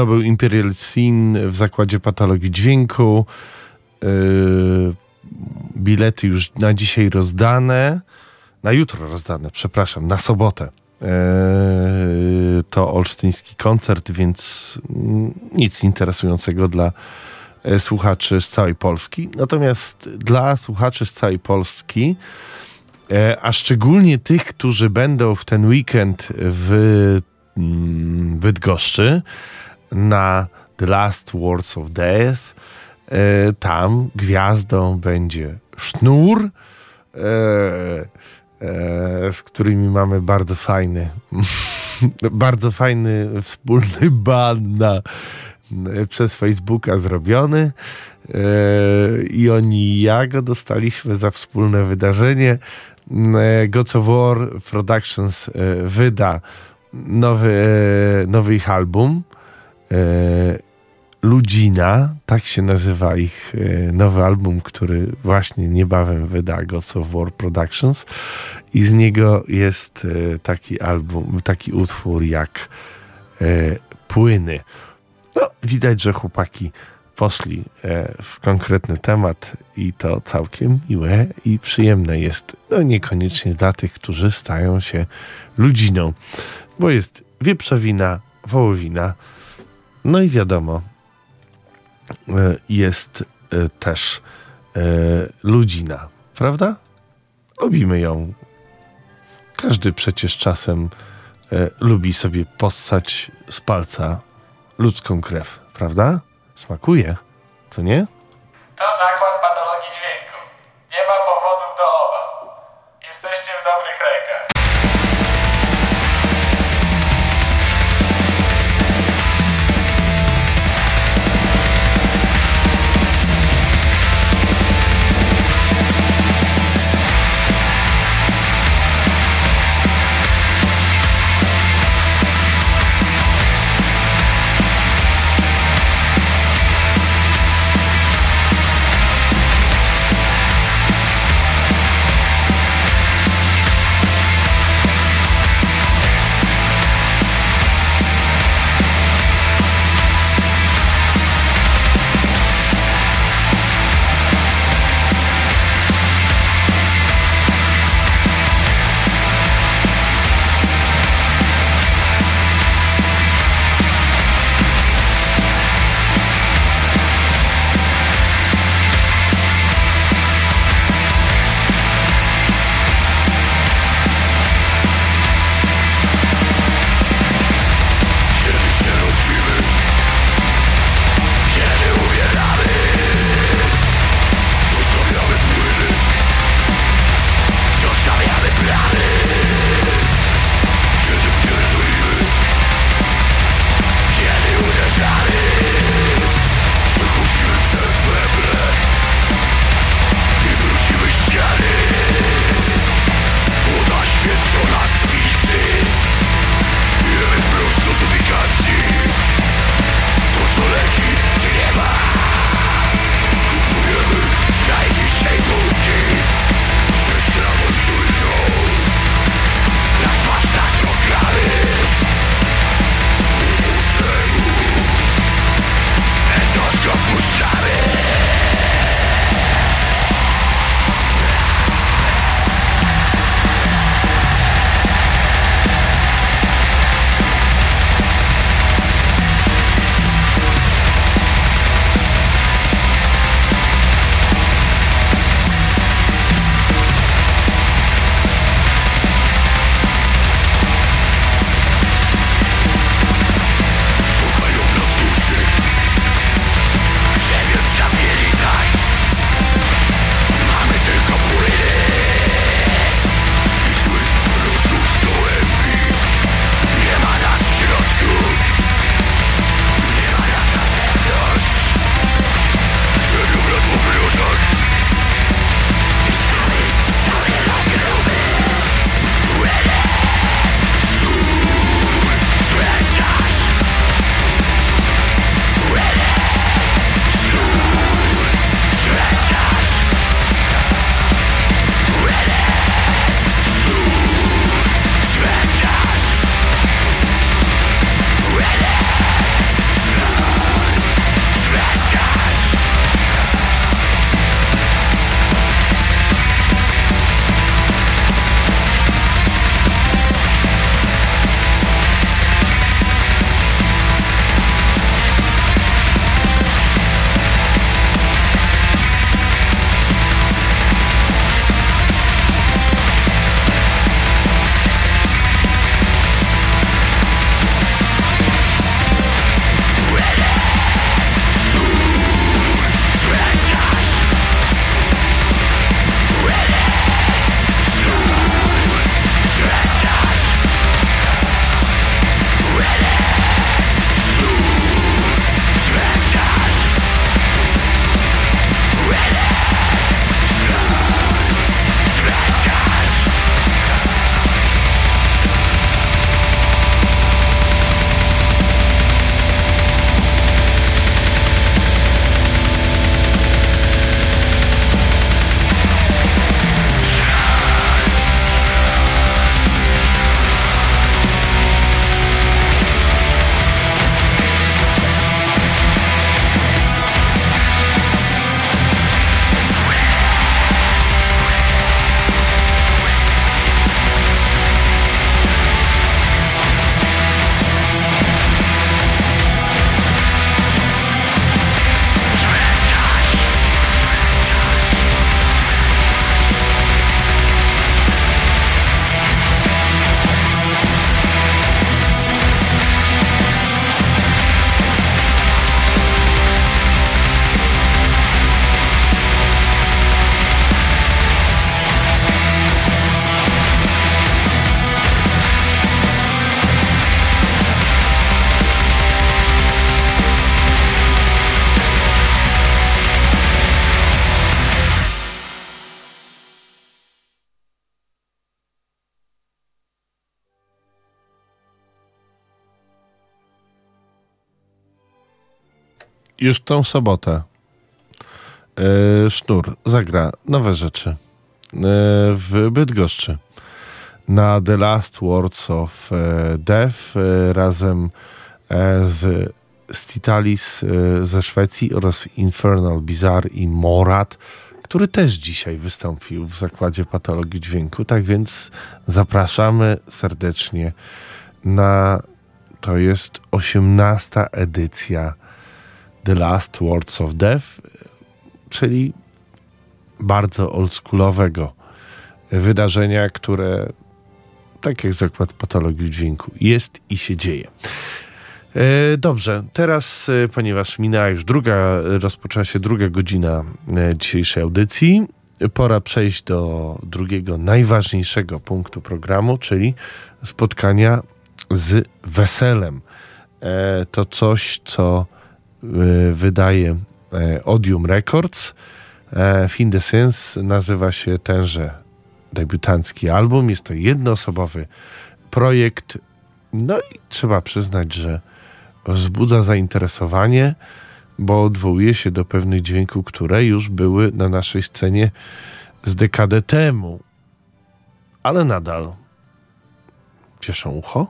To był Imperial Scene w zakładzie patologii dźwięku. Yy, bilety już na dzisiaj rozdane. Na jutro rozdane, przepraszam, na sobotę. Yy, to olsztyński koncert, więc nic interesującego dla e, słuchaczy z całej Polski. Natomiast dla słuchaczy z całej Polski, e, a szczególnie tych, którzy będą w ten weekend w mm, Bydgoszczy na The Last Words of Death, e, tam gwiazdą będzie Sznur, z którymi mamy bardzo fajny, [laughs] bardzo fajny wspólny ban na, przez Facebooka zrobiony. I oni i ja go dostaliśmy za wspólne wydarzenie. Gods of War Productions wyda nowy, nowy ich album. Ludzina, tak się nazywa ich e, nowy album, który właśnie niebawem wyda Gods of War Productions i z niego jest e, taki album, taki utwór jak e, Płyny. No, widać, że chłopaki poszli w konkretny temat i to całkiem miłe i przyjemne jest. No niekoniecznie dla tych, którzy stają się ludziną, bo jest wieprzowina, wołowina, no i wiadomo, E, jest e, też e, ludzina, prawda? Lubimy ją. Każdy przecież czasem lubi sobie possać z palca ludzką krew, prawda? Smakuje, co nie? To zakład już tą sobotę e, Sznur zagra nowe rzeczy e, w Bydgoszczy na The Last Words of e, Death razem z Stitalis ze Szwecji oraz Infernal Bizarre i Morat, który też dzisiaj wystąpił w Zakładzie Patologii Dźwięku. Tak więc zapraszamy serdecznie na to jest 18 edycja The Last Words of Death, czyli bardzo oldschoolowego wydarzenia, które tak jak Zakład Patologii Dźwięku jest i się dzieje. E, Dobrze, teraz, e, ponieważ minęła już druga, rozpoczęła się druga godzina e, dzisiejszej audycji, pora przejść do drugiego, najważniejszego punktu programu, czyli spotkania z weselem. To coś, co wydaje e, Odium Records. E, Fin de Sens nazywa się tenże debiutancki album. Jest to jednoosobowy projekt. No i trzeba przyznać, że wzbudza zainteresowanie, bo odwołuje się do pewnych dźwięków, które już były na naszej scenie z dekadę temu. Ale nadal cieszą ucho.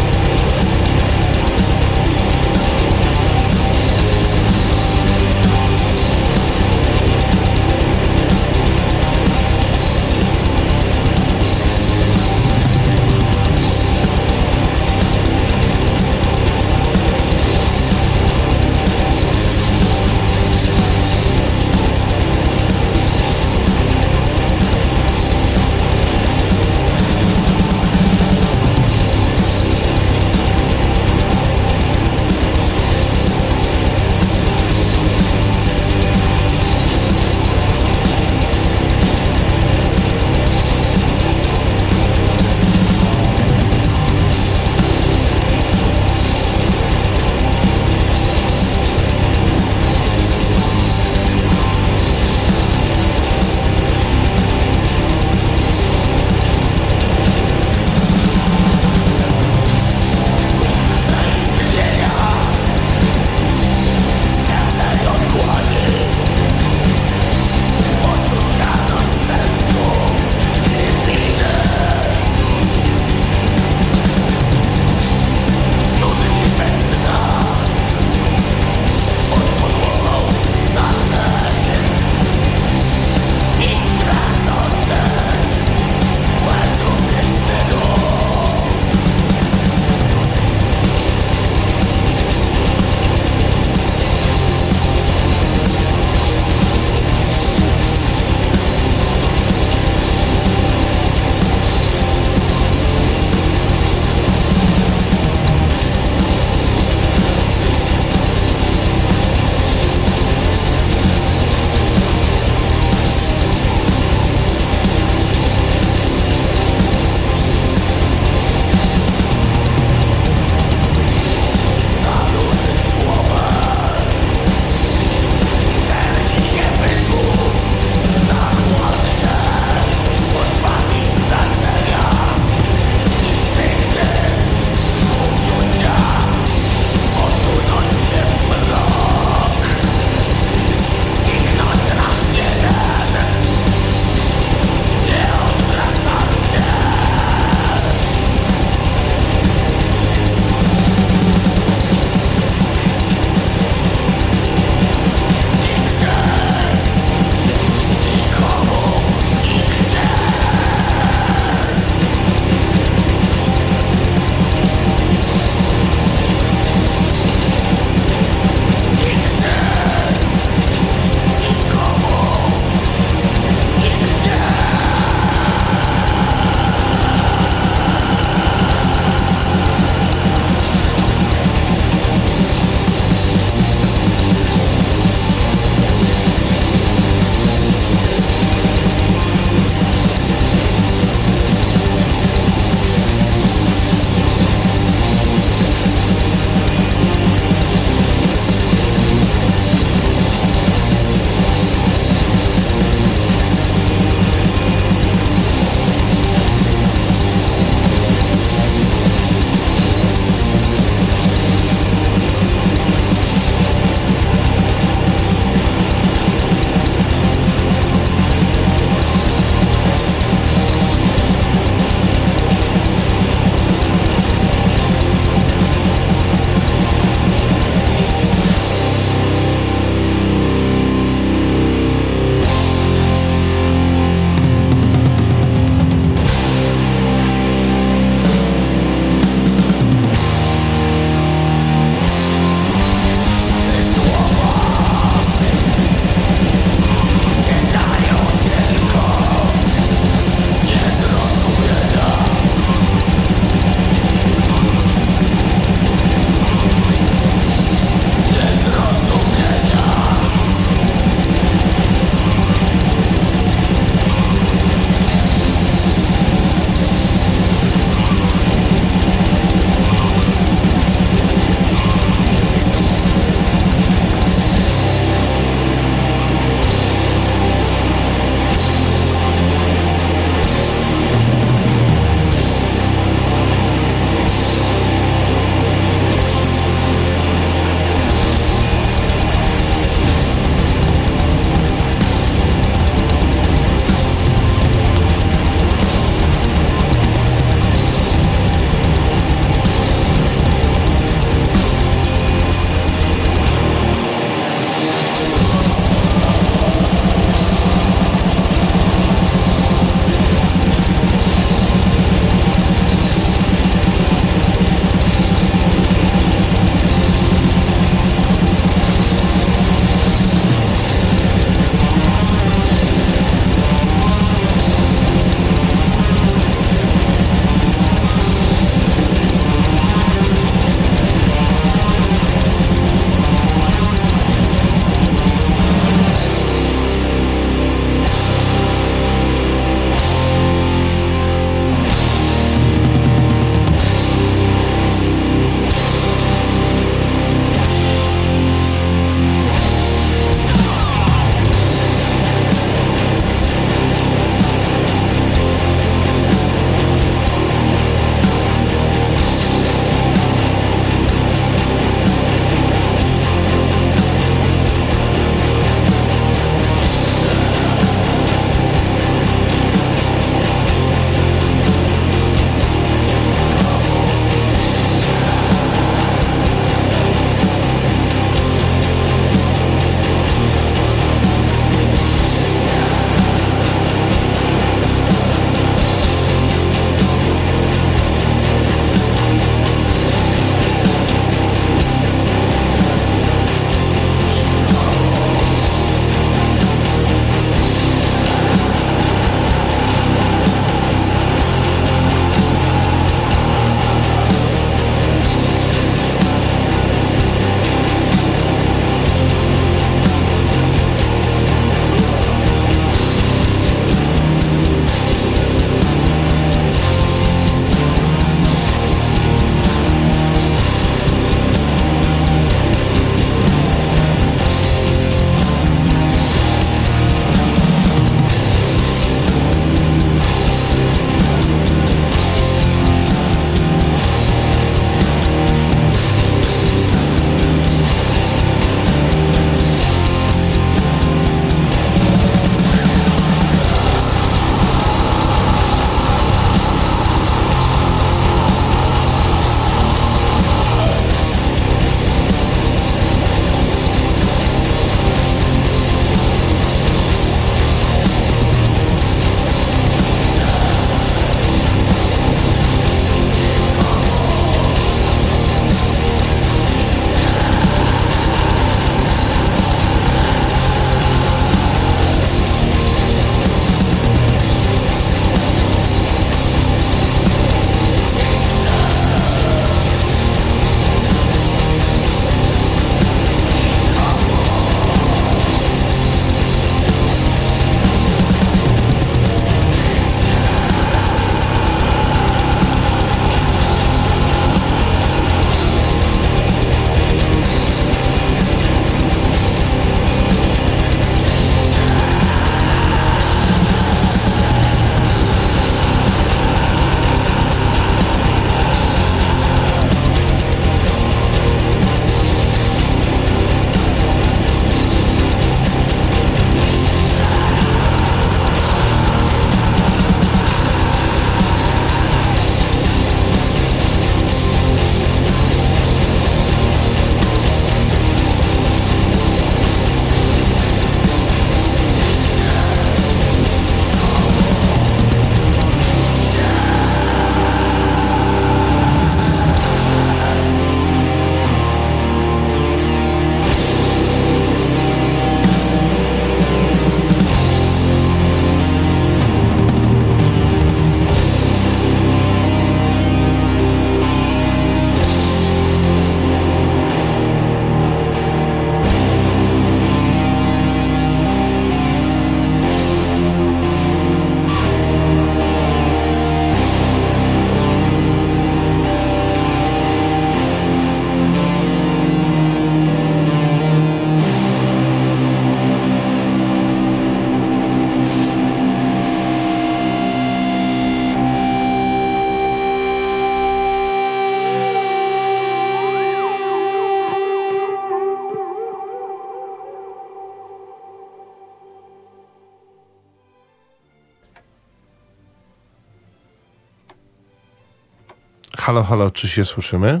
Halo, halo, czy się słyszymy?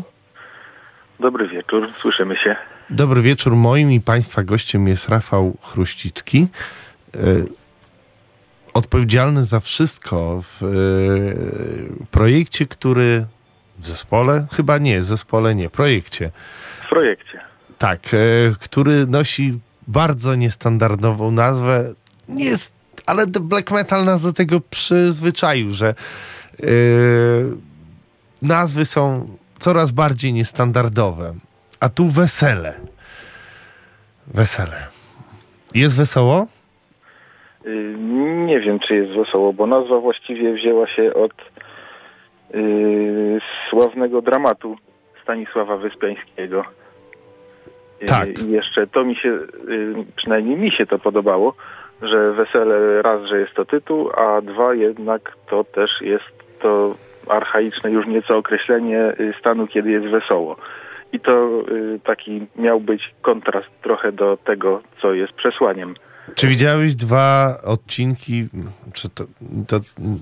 Dobry wieczór, słyszymy się. Dobry wieczór. Moim i Państwa gościem jest Rafał Chruścicki. E, odpowiedzialny za wszystko w e, projekcie, który w zespole, chyba nie, zespole nie, projekcie. W projekcie. Tak, e, który nosi bardzo niestandardową nazwę. Nie jest, ale black metal nas do tego przyzwyczaił, że nazwy są coraz bardziej niestandardowe. A tu wesele. Wesele. Jest wesoło? Y, nie wiem, czy jest wesoło, bo nazwa właściwie wzięła się od yy, sławnego dramatu Stanisława Wyspiańskiego. Y, Tak. I jeszcze to mi się, yy, przynajmniej mi się to podobało, że wesele raz, że jest to tytuł, a dwa jednak to też jest to archaiczne już nieco określenie y, stanu, kiedy jest wesoło. I to y, taki miał być kontrast trochę do tego, co jest przesłaniem. Czy widziałeś dwa odcinki, czy to, to,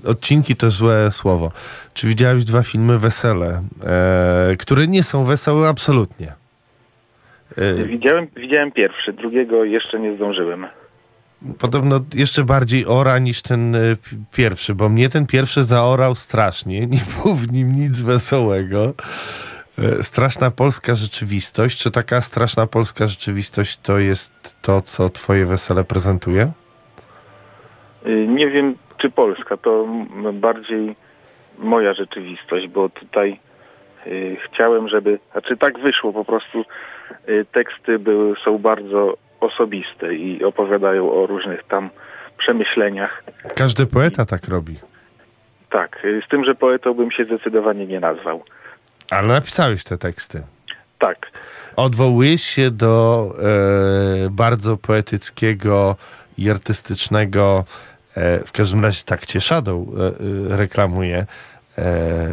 odcinki to złe słowo, czy widziałeś dwa filmy wesele, e, które nie są wesołe absolutnie? E, Widziałem, widziałem pierwszy, drugiego jeszcze nie zdążyłem. Podobno jeszcze bardziej ora niż ten e, p- pierwszy, bo mnie ten pierwszy zaorał strasznie, [laughs] nie było w nim nic wesołego. E, Straszna polska rzeczywistość. Czy taka straszna polska rzeczywistość to jest to, co twoje wesele prezentuje? Y, Nie wiem, czy Polska, to bardziej moja rzeczywistość, bo tutaj y, chciałem, żeby, znaczy tak wyszło po prostu, y, teksty były, są bardzo osobiste i opowiadają o różnych tam przemyśleniach. Każdy poeta tak robi. Tak, z tym, że poetą bym się zdecydowanie nie nazwał. Ale napisałeś te teksty. Tak, Odwołujesz się do e, bardzo poetyckiego i artystycznego, e, w każdym razie tak cię Shadow e, e, reklamuje, e,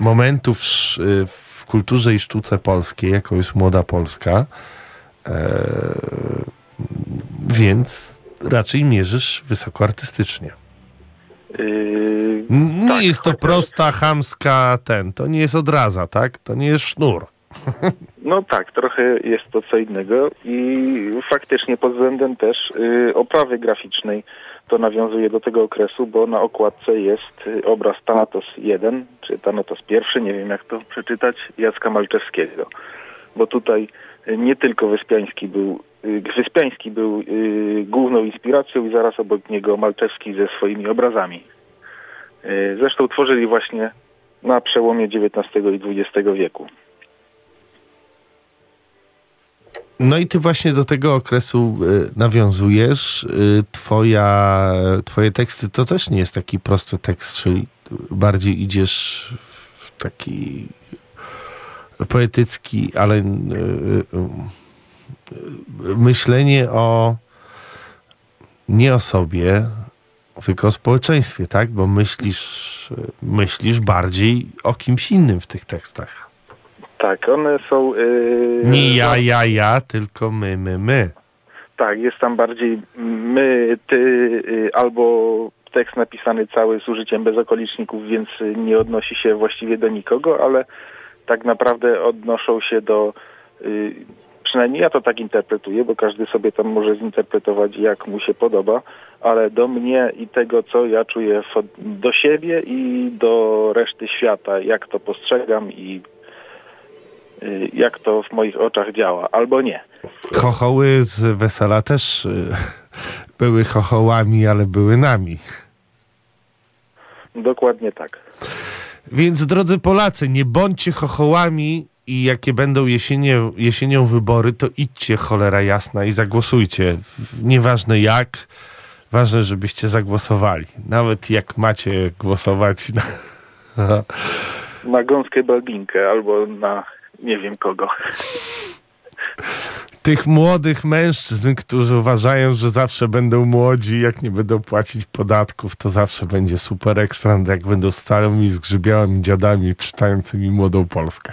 momentu w, sz- w kulturze i sztuce polskiej, jaką jest Młoda Polska, e, więc raczej mierzysz wysoko artystycznie. y, Nie Tak, jest to chociaż- prosta, chamska ten, to nie jest odraza, tak? To nie jest sznur. [laughs] No tak, trochę jest to co innego i faktycznie pod względem też y, oprawy graficznej to nawiązuje do tego okresu, bo na okładce jest y, obraz Thanatos 1, czy Thanatos I, nie wiem jak to przeczytać, Jacka Malczewskiego. Bo tutaj nie tylko Wyspiański był, y, Wyspiański był y, główną inspiracją i zaraz obok niego Malczewski ze swoimi obrazami. Y, Zresztą tworzyli właśnie na przełomie XIX i XX wieku. No i ty właśnie do tego okresu nawiązujesz. Twoja, twoje teksty to też nie jest taki prosty tekst, czyli bardziej idziesz w taki poetycki, ale y, y, myślenie o nie o sobie, tylko o społeczeństwie, tak? Bo myślisz, myślisz bardziej o kimś innym w tych tekstach. Tak, one są... Yy, Nie ja, ja, ja, tylko my, my, my. Tak, jest tam bardziej my, ty, y, albo tekst napisany cały z użyciem bezokoliczników, więc nie odnosi się właściwie do nikogo, ale tak naprawdę odnoszą się do... y, Przynajmniej ja to tak interpretuję, bo każdy sobie tam może zinterpretować jak mu się podoba, ale do mnie i tego, co ja czuję do siebie i do reszty świata, jak to postrzegam i y, jak to w moich oczach działa, albo nie. Chochoły z wesela też y, były chochołami, ale były nami. Dokładnie tak. Więc drodzy Polacy, nie bądźcie chochołami i jakie będą jesienie, jesienią wybory, to idźcie cholera jasna i zagłosujcie. Nieważne jak, ważne, żebyście zagłosowali. Nawet jak macie głosować na... [laughs] Na gąskę albo na nie wiem kogo. Tych młodych mężczyzn, którzy uważają, że zawsze będą młodzi, jak nie będą płacić podatków, to zawsze będzie super ekstra, jak będą starymi, zgrzybiałymi dziadami czytającymi Młodą Polskę.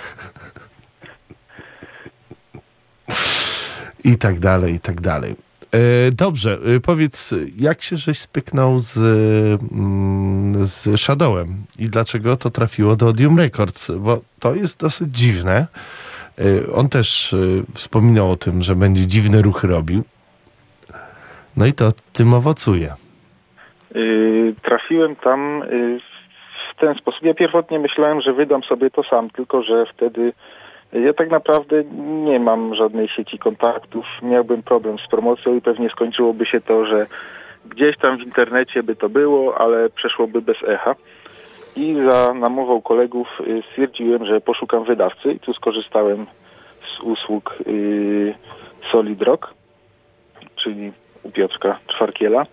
I tak dalej, i tak dalej. E, dobrze, e, powiedz, jak się żeś spyknął z, mm, z Shadowem i dlaczego to trafiło do Odium Records? Bo to jest dosyć dziwne. E, on też wspominał o tym, że będzie dziwne ruchy robił. No i to tym owocuje. trafiłem tam w ten sposób. Ja pierwotnie myślałem, że wydam sobie to sam, tylko że wtedy ja tak naprawdę nie mam żadnej sieci kontaktów. Miałbym problem z promocją i pewnie skończyłoby się to, że gdzieś tam w internecie by to było, ale przeszłoby bez echa. I za namową kolegów y, stwierdziłem, że poszukam wydawcy i tu skorzystałem z usług yy, Solid Rock, czyli u Piotrka Czwarkiela.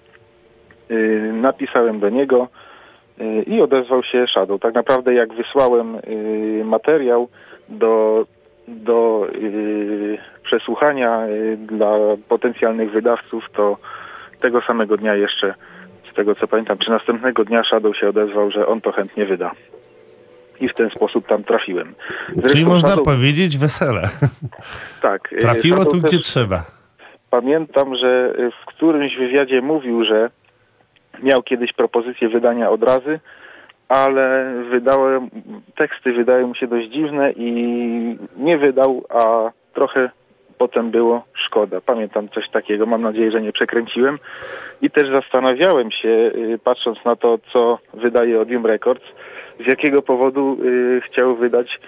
Yy, napisałem do niego i odezwał się Shadow. Tak naprawdę jak wysłałem y, materiał, do, do przesłuchania dla potencjalnych wydawców, to tego samego dnia jeszcze, z tego co pamiętam, czy następnego dnia Shadow się odezwał, że on to chętnie wyda. I w ten sposób tam trafiłem. Zresztą Czyli można Shadow... powiedzieć wesele. [laughs] Tak. Y, Trafiło Shadow tu, gdzie trzeba. Pamiętam, że w którymś wywiadzie mówił, że miał kiedyś propozycję wydania odrazy, ale wydałem, teksty wydają mu się dość dziwne i nie wydał, a trochę potem było szkoda. Pamiętam coś takiego, mam nadzieję, że nie przekręciłem. I też zastanawiałem się, y, patrząc na to, co wydaje Odium Records, z jakiego powodu y, chciał wydać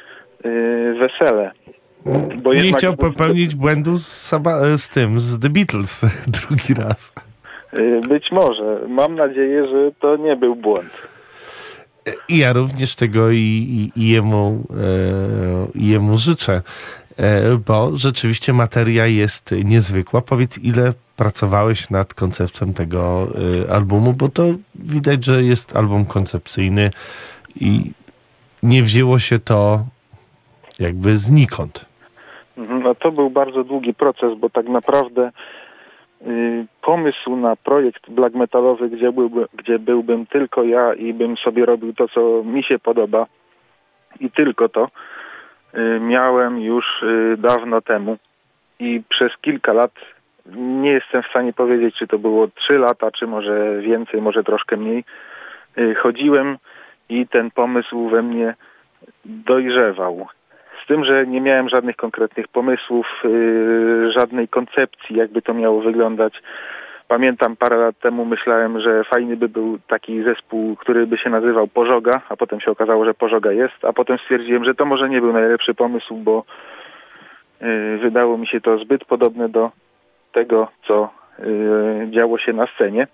y, wesele. Bo nie chciał popełnić błędu z, z tym, z The Beatles [laughs] drugi raz. Być może. Mam nadzieję, że to nie był błąd. I ja również tego i, i, i jemu, e, jemu życzę, e, bo rzeczywiście materia jest niezwykła. Powiedz, ile pracowałeś nad koncepcją tego e, albumu, bo to widać, że jest album koncepcyjny i nie wzięło się to jakby znikąd. No to był bardzo długi proces, bo tak naprawdę Y, pomysł na projekt black metalowy, gdzie, byłby, gdzie byłbym tylko ja i bym sobie robił to, co mi się podoba i tylko to, miałem już y, dawno temu i przez kilka lat nie jestem w stanie powiedzieć, czy to było trzy lata, czy może więcej, może troszkę mniej. Chodziłem i ten pomysł we mnie dojrzewał. Z tym, że nie miałem żadnych konkretnych pomysłów, żadnej koncepcji, jakby to miało wyglądać. Pamiętam parę lat temu myślałem, że fajny by był taki zespół, który by się nazywał Pożoga, a potem się okazało, że Pożoga jest, a potem stwierdziłem, że to może nie był najlepszy pomysł, bo yy, wydało mi się to zbyt podobne do tego, co yy, działo się na scenie.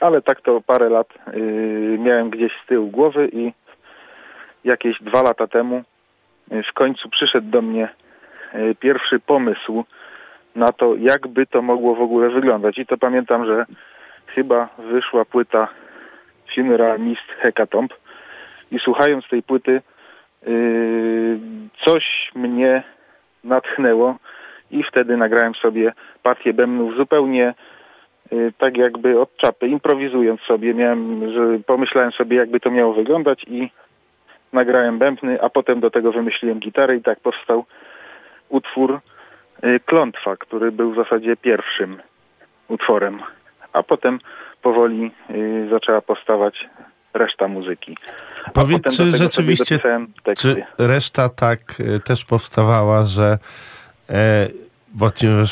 Ale tak to parę lat yy, miałem gdzieś z tyłu głowy i jakieś dwa lata temu w końcu przyszedł do mnie pierwszy pomysł na to, jakby to mogło w ogóle wyglądać. I to pamiętam, że chyba wyszła płyta Funeral Mist Hecatomb i słuchając tej płyty yy, coś mnie natchnęło i wtedy nagrałem sobie partię bębnów zupełnie yy, tak jakby od czapy, improwizując sobie. Miałem, że pomyślałem sobie, jakby to miało wyglądać i nagrałem bębny, a potem do tego wymyśliłem gitarę i tak powstał utwór Klątwa, który był w zasadzie pierwszym utworem, a potem powoli y, zaczęła powstawać reszta muzyki. Powiedz, czy rzeczywiście czy reszta tak y, też powstawała, że e, bo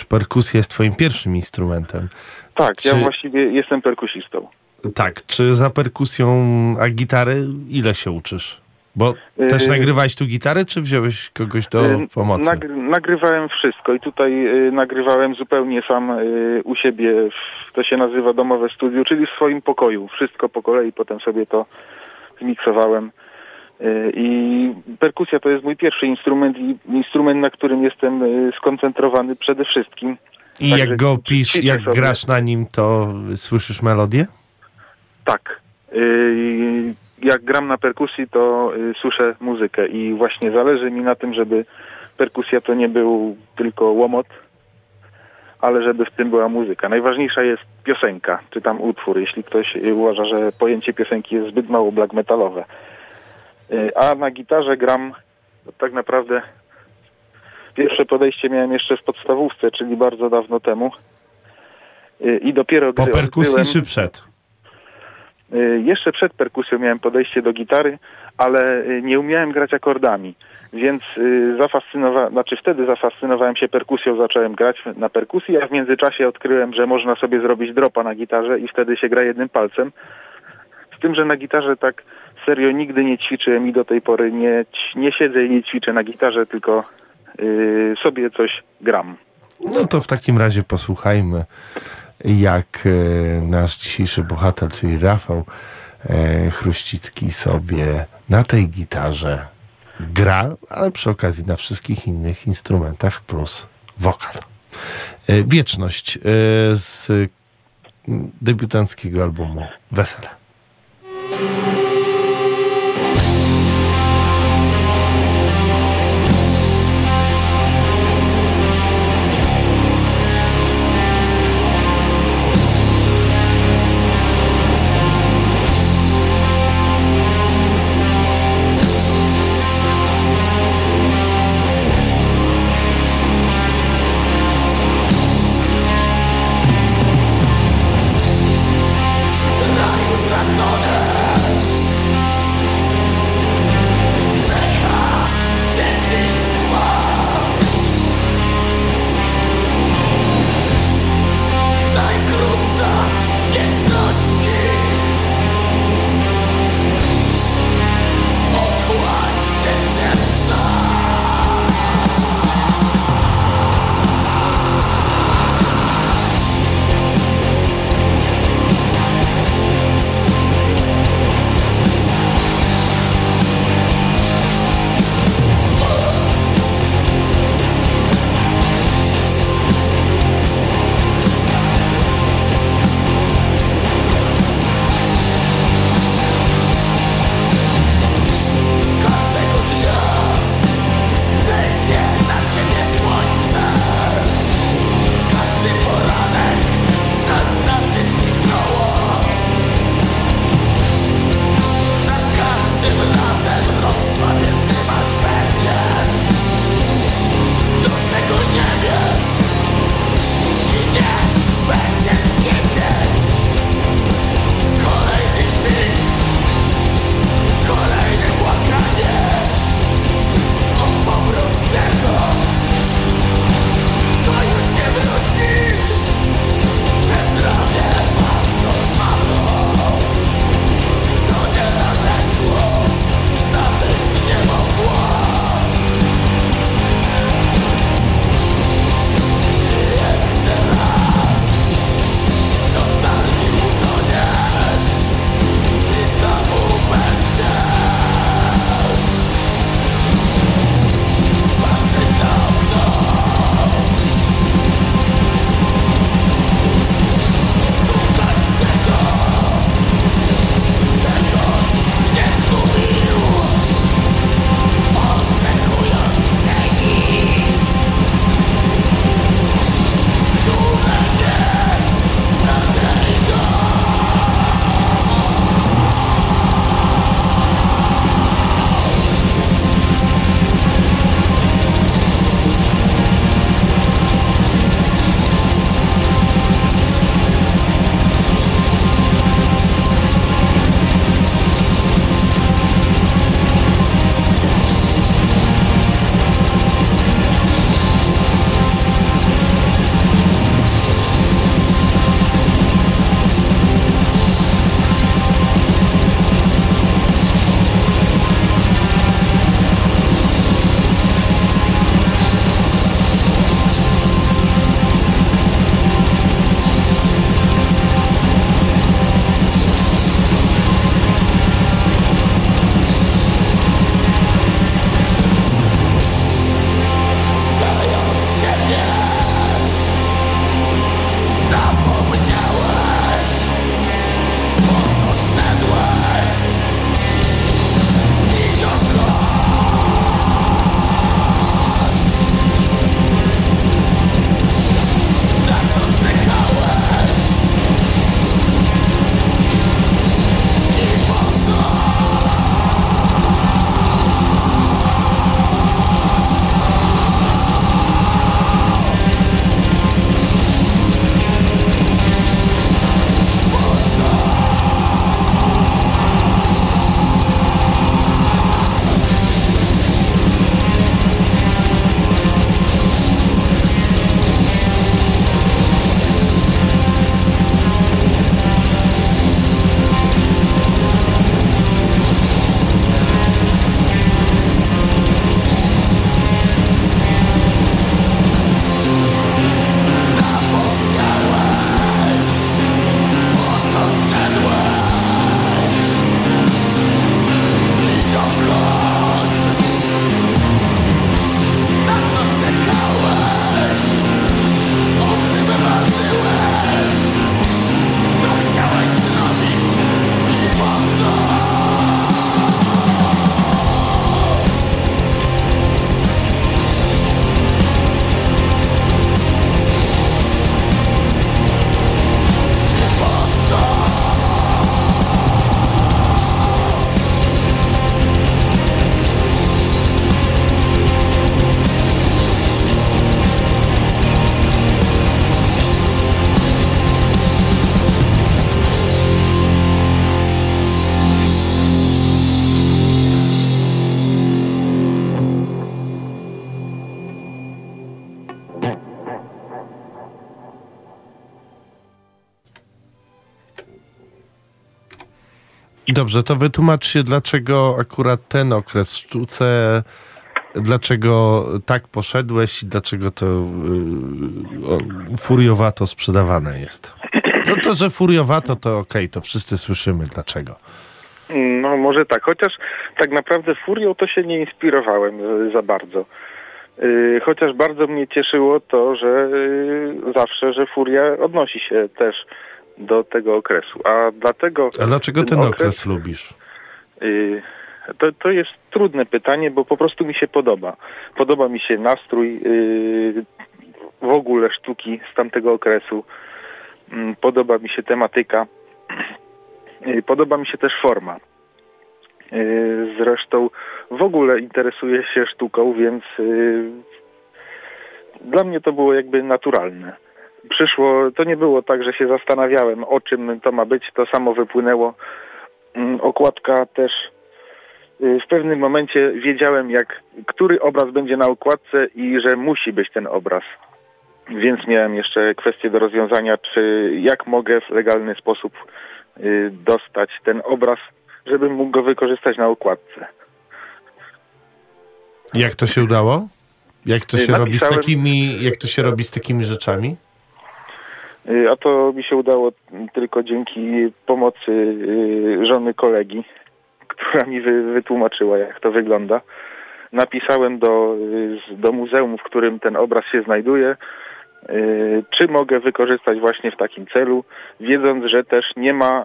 perkusja jest twoim pierwszym instrumentem. Tak, czy... ja właściwie jestem perkusistą. Tak, czy za perkusją, a gitary ile się uczysz? Bo też y, nagrywałeś tu gitarę, czy wziąłeś kogoś do y, pomocy? Nagry nagrywałem wszystko i tutaj y, nagrywałem zupełnie sam u siebie, w, to się nazywa domowe studio, czyli w swoim pokoju. Wszystko po kolei, potem sobie to zmiksowałem. I perkusja to jest mój pierwszy instrument i instrument, na którym jestem skoncentrowany przede wszystkim. I Także jak go pisz, jak sobie. grasz na nim, to słyszysz melodię? Tak jak gram na perkusji, to y, słyszę muzykę i właśnie zależy mi na tym, żeby perkusja to nie był tylko łomot, ale żeby w tym była muzyka. Najważniejsza jest piosenka, czy tam utwór, jeśli ktoś y, uważa, że pojęcie piosenki jest zbyt mało black metalowe. Y, a na gitarze gram tak naprawdę pierwsze podejście miałem jeszcze w podstawówce, czyli bardzo dawno temu. Y, I dopiero Po perkusji czy przed? Y, Jeszcze przed perkusją miałem podejście do gitary, ale y, nie umiałem grać akordami. Więc y, zafascynowałem, znaczy wtedy zafascynowałem się perkusją, zacząłem grać na perkusji, a w międzyczasie odkryłem, że można sobie zrobić dropa na gitarze i wtedy się gra jednym palcem. Z tym, że na gitarze tak serio nigdy nie ćwiczyłem i do tej pory nie, nie siedzę i nie ćwiczę na gitarze, tylko y, sobie coś gram. No to w takim razie posłuchajmy, jak e, nasz dzisiejszy bohater, czyli Rafał e, Chruścicki sobie na tej gitarze gra, ale przy okazji na wszystkich innych instrumentach plus wokal. E, Wieczność z debiutanckiego albumu Wesele. Dobrze, to wytłumacz się, dlaczego akurat ten okres w sztuce, dlaczego tak poszedłeś i dlaczego to yy, furiowato sprzedawane jest. No to, że furiowato, to okej, okay, to wszyscy słyszymy dlaczego. No może tak, chociaż tak naprawdę furią to się nie inspirowałem za bardzo. Yy, chociaż bardzo mnie cieszyło to, że yy, zawsze, że furia odnosi się też do tego okresu. A dlatego. A dlaczego ten, ten okres, okres, lubisz? Yy, to, to jest trudne pytanie, bo po prostu mi się podoba. Podoba mi się nastrój yy, w ogóle sztuki z tamtego okresu. Yy, podoba mi się tematyka. Yy, podoba mi się też forma. Zresztą w ogóle interesuję się sztuką, więc dla mnie to było jakby naturalne przyszło, to nie było tak, że się zastanawiałem, o czym to ma być, to samo wypłynęło. Mm, okładka też y, w pewnym momencie wiedziałem, jak, który obraz będzie na okładce i że musi być ten obraz. Więc miałem jeszcze kwestię do rozwiązania, czy jak mogę w legalny sposób y, dostać ten obraz, żebym mógł go wykorzystać na okładce. Jak to się udało? Jak to się Napisałem... robi z takimi, jak to się robi z takimi rzeczami? Y, a to mi się udało tylko dzięki pomocy y, żony kolegi, [laughs] która mi wytłumaczyła, jak to wygląda. Napisałem do, y, do muzeum, w którym ten obraz się znajduje, czy mogę wykorzystać właśnie w takim celu, wiedząc, że też nie ma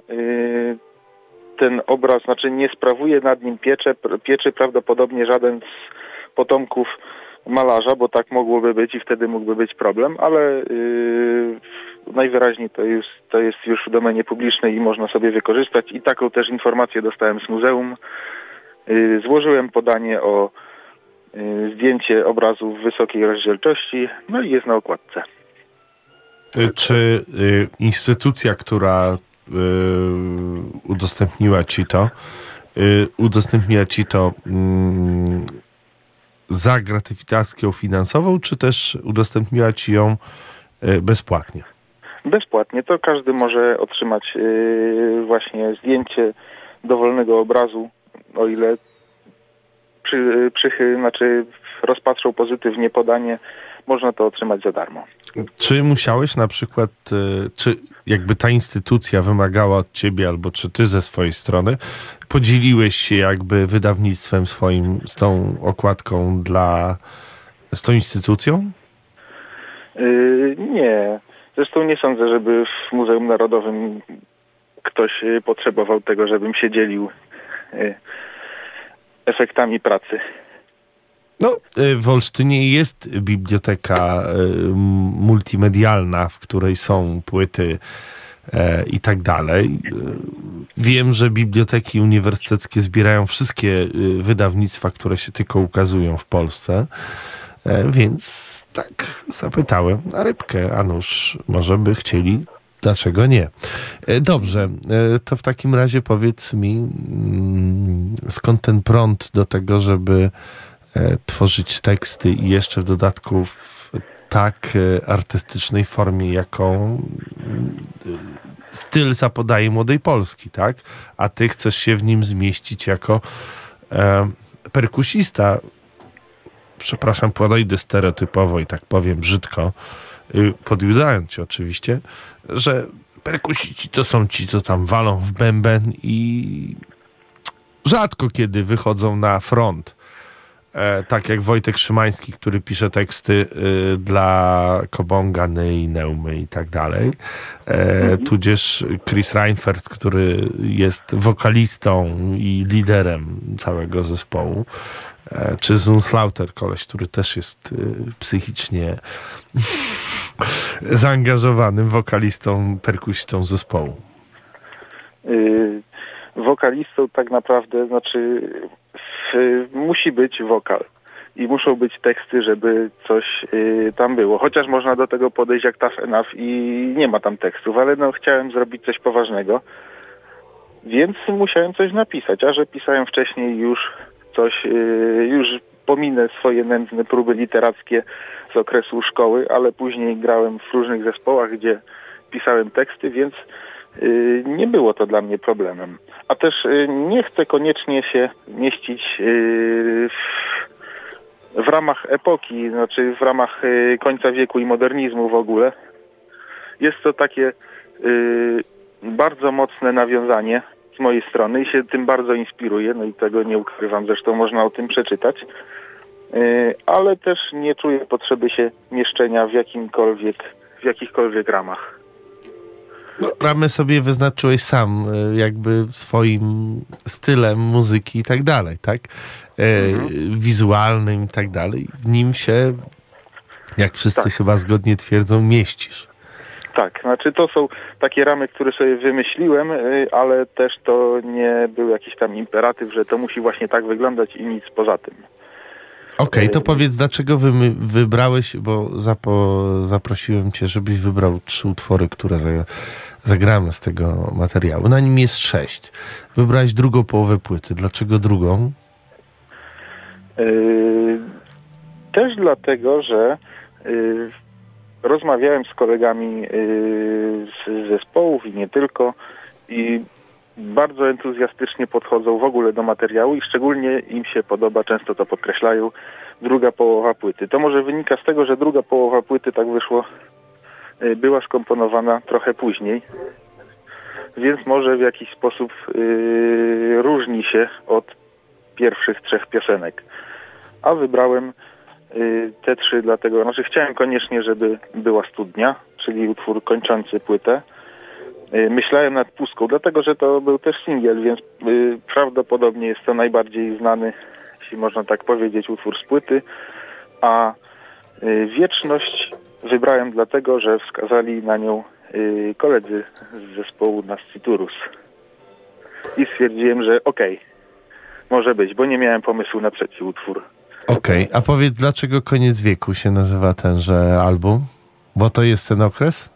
ten obraz, znaczy nie sprawuje nad nim piecze, pieczy prawdopodobnie żaden z potomków malarza, bo tak mogłoby być i wtedy mógłby być problem, ale yy, najwyraźniej to jest, to jest już w domenie publicznej i można sobie wykorzystać i taką też informację dostałem z muzeum. Yy, złożyłem podanie o yy, zdjęcie obrazu w wysokiej rozdzielczości, no i jest na okładce. Y, czy y, instytucja, która y, udostępniła ci to, udostępniła ci to mm, za gratyfikacją finansową, czy też udostępniła ci ją e, bezpłatnie? Bezpłatnie. To każdy może otrzymać e, właśnie zdjęcie dowolnego obrazu, o ile przy, przy, znaczy rozpatrzą pozytywnie podanie, można to otrzymać za darmo. Czy musiałeś na przykład, e, czy jakby ta instytucja wymagała od ciebie, albo czy ty ze swojej strony podzieliłeś się jakby wydawnictwem swoim z tą okładką dla, z tą instytucją? Yy, nie. Zresztą nie sądzę, żeby w Muzeum Narodowym ktoś y, potrzebował tego, żebym się dzielił efektami pracy. No, y, w Olsztynie jest biblioteka y, multimedialna, w której są płyty e, i tak dalej. Y, wiem, że biblioteki uniwersyteckie zbierają wszystkie wydawnictwa, które się tylko ukazują w Polsce, e, więc tak zapytałem na rybkę, a nuż może by chcieli Dlaczego nie? E, dobrze, to w takim razie powiedz mi, mm, skąd ten prąd do tego, żeby tworzyć teksty i jeszcze w dodatku w tak e, artystycznej formie, jaką e, styl zapodaje Młodej Polski, tak? A ty chcesz się w nim zmieścić jako e, perkusista. Przepraszam, podejdę stereotypowo i tak powiem brzydko, podjudzając cię oczywiście, że perkusici to są ci, co tam walą w bęben i rzadko kiedy wychodzą na front E, tak jak Wojtek Szymański, który pisze teksty y, dla Kobonga, Ney, Neumy i tak dalej. E, mhm. Tudzież Chris Reinfeldt, który jest wokalistą i liderem całego zespołu. E, czy Zunslauter, koleś, który też jest y, psychicznie [laughs] zaangażowanym wokalistą, perkusistą zespołu. Y, wokalistą tak naprawdę, znaczy musi być wokal i muszą być teksty, żeby coś y, tam było. Chociaż można do tego podejść jak Tough Enough i nie ma tam tekstów, ale no chciałem zrobić coś poważnego, więc musiałem coś napisać, a że pisałem wcześniej już coś, y, już pominę swoje nędzne próby literackie z okresu szkoły, ale później grałem w różnych zespołach, gdzie pisałem teksty, więc y, nie było to dla mnie problemem. A też y, nie chcę koniecznie się mieścić y, w, w ramach epoki, znaczy w ramach y, końca wieku i modernizmu w ogóle. Jest to takie bardzo mocne nawiązanie z mojej strony i się tym bardzo inspiruję, no i tego nie ukrywam, zresztą można o tym przeczytać. Ale też nie czuję potrzeby się mieszczenia w jakimkolwiek, w jakichkolwiek ramach. Ramę sobie wyznaczyłeś sam, e, jakby swoim stylem muzyki i tak dalej, tak? E, Wizualnym i tak dalej. W nim się, jak wszyscy Tak. chyba zgodnie twierdzą, mieścisz. Tak, znaczy to są takie ramy, które sobie wymyśliłem, y, ale też to nie był jakiś tam imperatyw, że to musi właśnie tak wyglądać i nic poza tym. Okej, to Ym. powiedz, dlaczego wy, wybrałeś, bo zapo, zaprosiłem cię, żebyś wybrał trzy utwory, które za, zagramy z tego materiału. Na nim jest sześć. Wybrałeś drugą połowę płyty. Dlaczego drugą? Yy, Też dlatego, że yy, rozmawiałem z kolegami yy, z zespołów i nie tylko i bardzo entuzjastycznie podchodzą w ogóle do materiału i szczególnie im się podoba, często to podkreślają, druga połowa płyty. To może wynika z tego, że druga połowa płyty tak wyszło, yy, była skomponowana trochę później, więc może w jakiś sposób yy, różni się od pierwszych trzech piosenek a wybrałem y, te trzy dlatego, znaczy chciałem koniecznie, żeby była studnia, czyli utwór kończący płytę. Y, myślałem nad pustką, dlatego że to był też singiel, więc y, prawdopodobnie jest to najbardziej znany, jeśli można tak powiedzieć, utwór z płyty, a y, wieczność wybrałem dlatego, że wskazali na nią koledzy z zespołu Nasciturus. I stwierdziłem, że okej, może być, bo nie miałem pomysłu na trzeci utwór. Okej, a powiedz, dlaczego Koniec Wieku się nazywa tenże album? Bo to jest ten okres?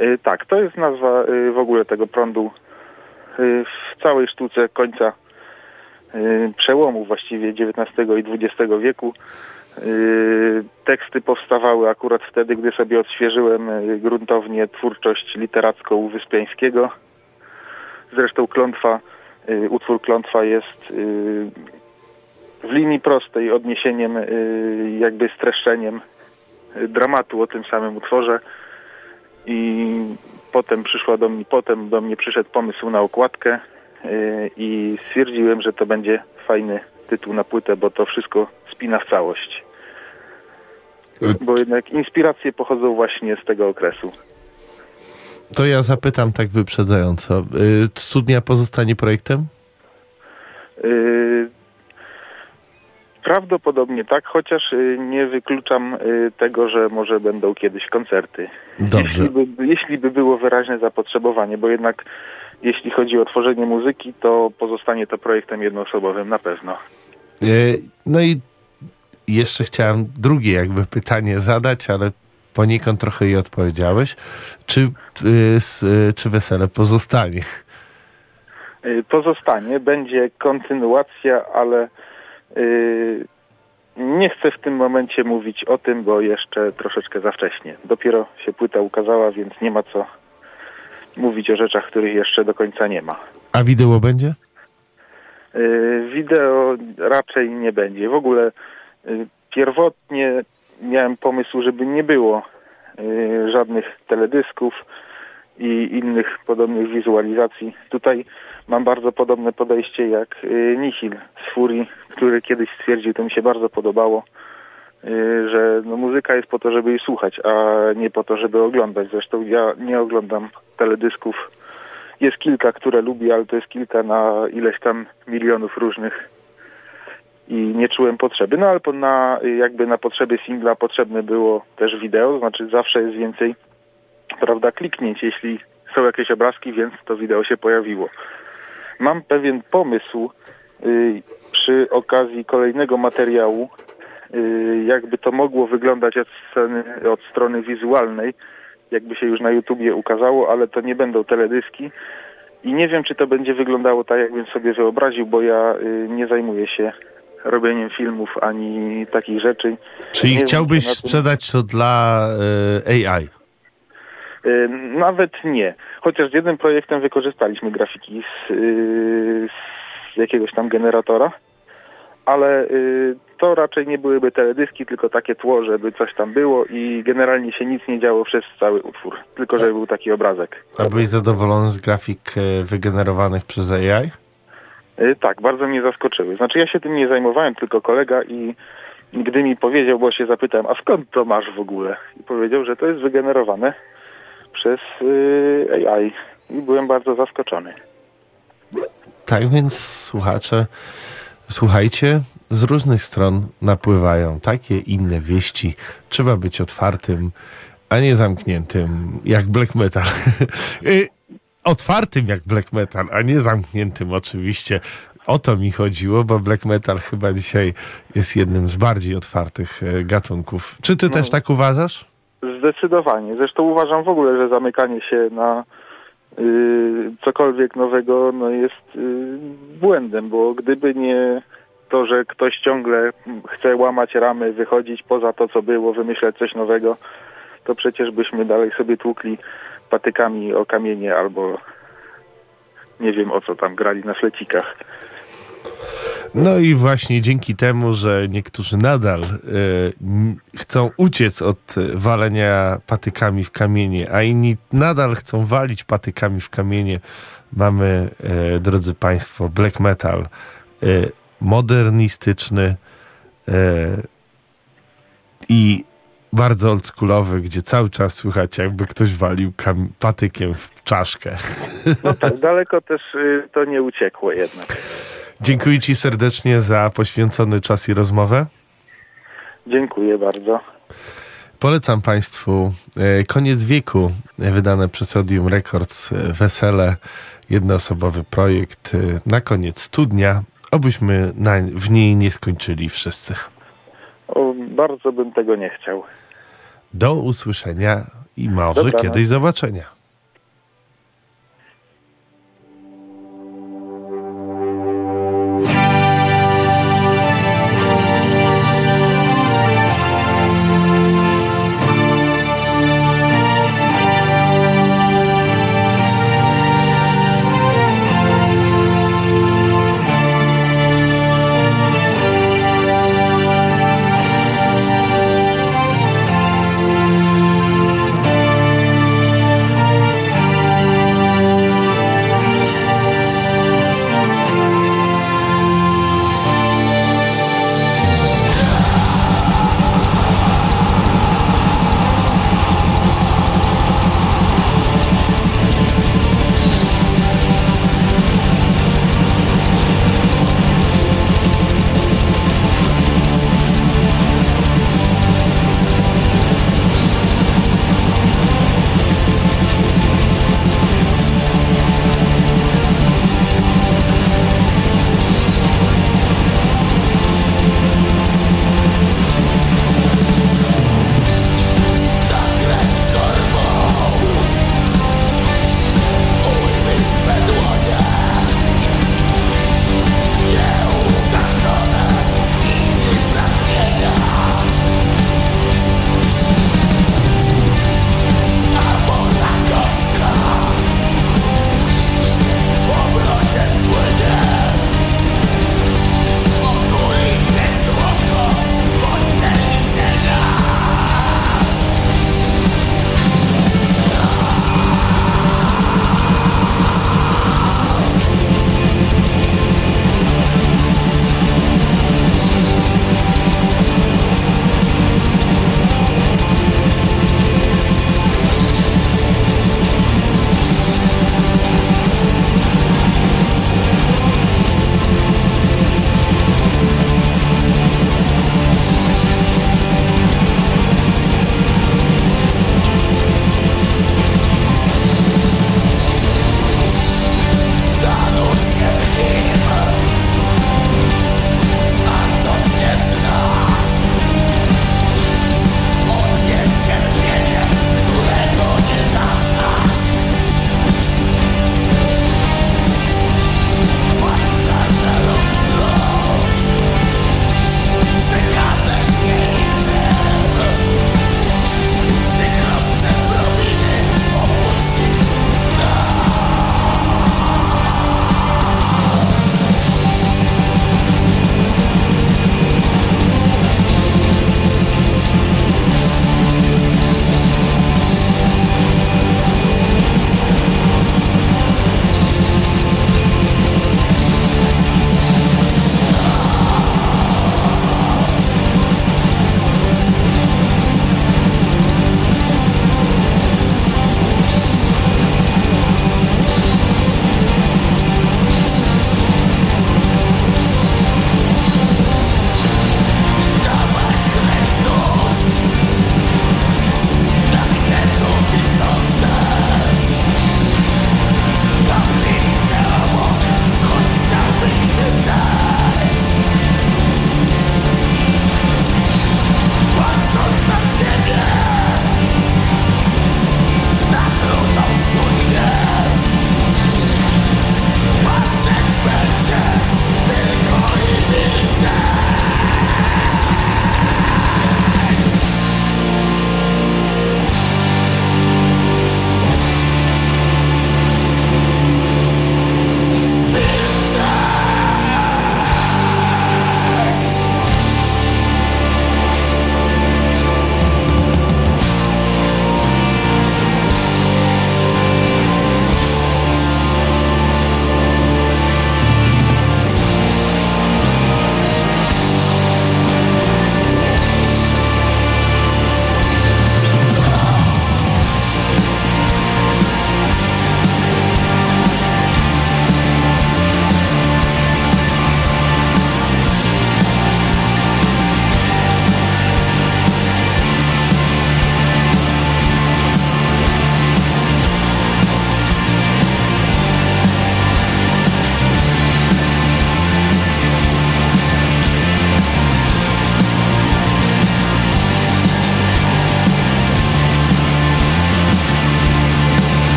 Y, tak, to jest nazwa y, w ogóle tego prądu y, w całej sztuce końca przełomu właściwie XIX i XX wieku. Teksty powstawały akurat wtedy, gdy sobie odświeżyłem gruntownie twórczość literacką Wyspiańskiego. Zresztą klątwa, utwór klątwa jest w linii prostej odniesieniem, jakby streszczeniem dramatu o tym samym utworze i potem przyszła do mnie, potem do mnie przyszedł pomysł na okładkę yy, i stwierdziłem, że to będzie fajny tytuł na płytę, bo to wszystko spina w całość. Bo jednak inspiracje pochodzą właśnie z tego okresu. To ja zapytam tak wyprzedzająco. Y, Studnia pozostanie projektem? Yy, Prawdopodobnie tak, chociaż yy, nie wykluczam yy, tego, że może będą kiedyś koncerty. Dobrze. Jeśli by, jeśli by było wyraźne zapotrzebowanie, bo jednak jeśli chodzi o tworzenie muzyki, to pozostanie to projektem jednoosobowym na pewno. Y, No i jeszcze chciałem drugie jakby pytanie zadać, ale poniekąd trochę je odpowiedziałeś. Czy, y, y, czy wesele pozostanie? Y, Pozostanie, będzie kontynuacja, ale y, nie chcę w tym momencie mówić o tym, bo jeszcze troszeczkę za wcześnie. Dopiero się płyta ukazała, więc nie ma co mówić o rzeczach, których jeszcze do końca nie ma. A wideo będzie? Y, Wideo raczej nie będzie. W ogóle y, pierwotnie miałem pomysł, żeby nie było żadnych teledysków i innych podobnych wizualizacji. Tutaj mam bardzo podobne podejście jak y, Nihil z Furii, który kiedyś stwierdził, to mi się bardzo podobało, y, że no, muzyka jest po to, żeby jej słuchać, a nie po to, żeby oglądać. Zresztą ja nie oglądam teledysków jest kilka, które lubię, ale to jest kilka na ileś tam milionów różnych i nie czułem potrzeby. No ale na, jakby na potrzeby singla potrzebne było też wideo, znaczy zawsze jest więcej, prawda, kliknięć, jeśli są jakieś obrazki, więc to wideo się pojawiło. Mam pewien pomysł y, przy okazji kolejnego materiału, y, jakby to mogło wyglądać od strony, od strony wizualnej, jakby się już na YouTubie ukazało, ale to nie będą teledyski. I nie wiem, czy to będzie wyglądało tak, jakbym sobie wyobraził, bo ja y, nie zajmuję się robieniem filmów ani takich rzeczy. Czyli Nie wiem, chciałbyś tym- sprzedać to dla y, AI? Y, Nawet nie. Chociaż z jednym projektem wykorzystaliśmy grafiki z, y, z jakiegoś tam generatora, ale y, to raczej nie byłyby teledyski, tylko takie tło, żeby coś tam było i generalnie się nic nie działo przez cały utwór, tylko żeby był taki obrazek. A byłeś zadowolony z grafik e, wygenerowanych przez AI? Y, Tak, bardzo mnie zaskoczyły. Znaczy ja się tym nie zajmowałem, tylko kolega i gdy mi powiedział, bo się zapytałem, a skąd to masz w ogóle? I powiedział, że to jest wygenerowane przez y, AI. I byłem bardzo zaskoczony. Tak więc słuchacze, słuchajcie, z różnych stron napływają takie inne wieści. Trzeba być otwartym, a nie zamkniętym, jak black metal. [laughs] Y, otwartym jak black metal, a nie zamkniętym oczywiście. O to mi chodziło, bo black metal chyba dzisiaj jest jednym z bardziej otwartych e, gatunków. Czy ty No. też tak uważasz? Zdecydowanie. Zresztą uważam w ogóle, że zamykanie się na y, cokolwiek nowego no jest y, błędem, bo gdyby nie to, że ktoś ciągle chce łamać ramy, wychodzić poza to, co było, wymyślać coś nowego, to przecież byśmy dalej sobie tłukli patykami o kamienie albo nie wiem o co tam grali na flecikach. No i właśnie dzięki temu, że niektórzy nadal n- chcą uciec od e, walenia patykami w kamienie, a inni nadal chcą walić patykami w kamienie, mamy, e, drodzy Państwo, black metal e, modernistyczny i bardzo oldschoolowy, gdzie cały czas słychać, jakby ktoś walił patykiem w czaszkę. No tak, daleko też y, to nie uciekło jednak. Dziękuję Ci serdecznie za poświęcony czas i rozmowę. Dziękuję bardzo. Polecam Państwu e, Koniec wieku, e, wydane przez Odium Records, e, wesele, jednoosobowy projekt na koniec studnia, obyśmy na, w niej nie skończyli wszyscy. O, bardzo bym tego nie chciał. Do usłyszenia i może Dobranoc. kiedyś zobaczenia.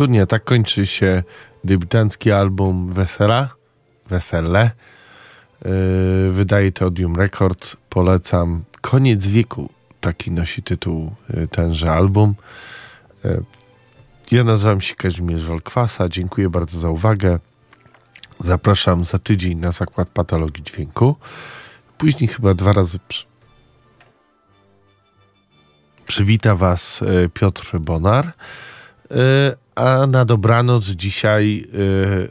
Cudnie, tak kończy się debiutancki album Wesela. Wesele. Yy, wydaje to Odium Records. Polecam. Koniec wieku. Taki nosi tytuł yy, tenże album. Yy, ja nazywam się Kazimierz Walkwasa. Dziękuję bardzo za uwagę. Zapraszam za tydzień na zakład patologii dźwięku. Później chyba dwa razy przy... przywita Was e, Piotr Bonar. E, a na dobranoc dzisiaj e,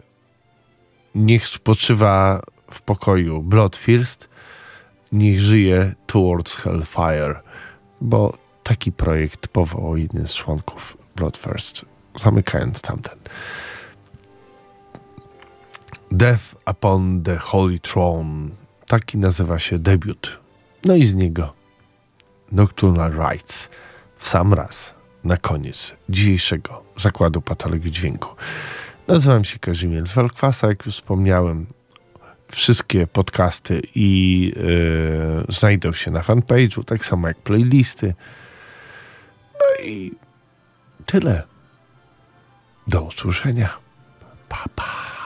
niech spoczywa w pokoju Bloodfirst, niech żyje Towards Hellfire, bo taki projekt powołał jeden z członków Bloodfirst, zamykając tamten. Death Upon the Holy Throne. Taki nazywa się debiut. No i z niego Nocturnal Rights w sam raz na koniec dzisiejszego zakładu patologii dźwięku. Nazywam się Kazimierz Walkwasa, jak już wspomniałem. Wszystkie podcasty i yy, znajdą się na fanpage'u, tak samo jak playlisty. No i tyle. Do usłyszenia. Pa, pa.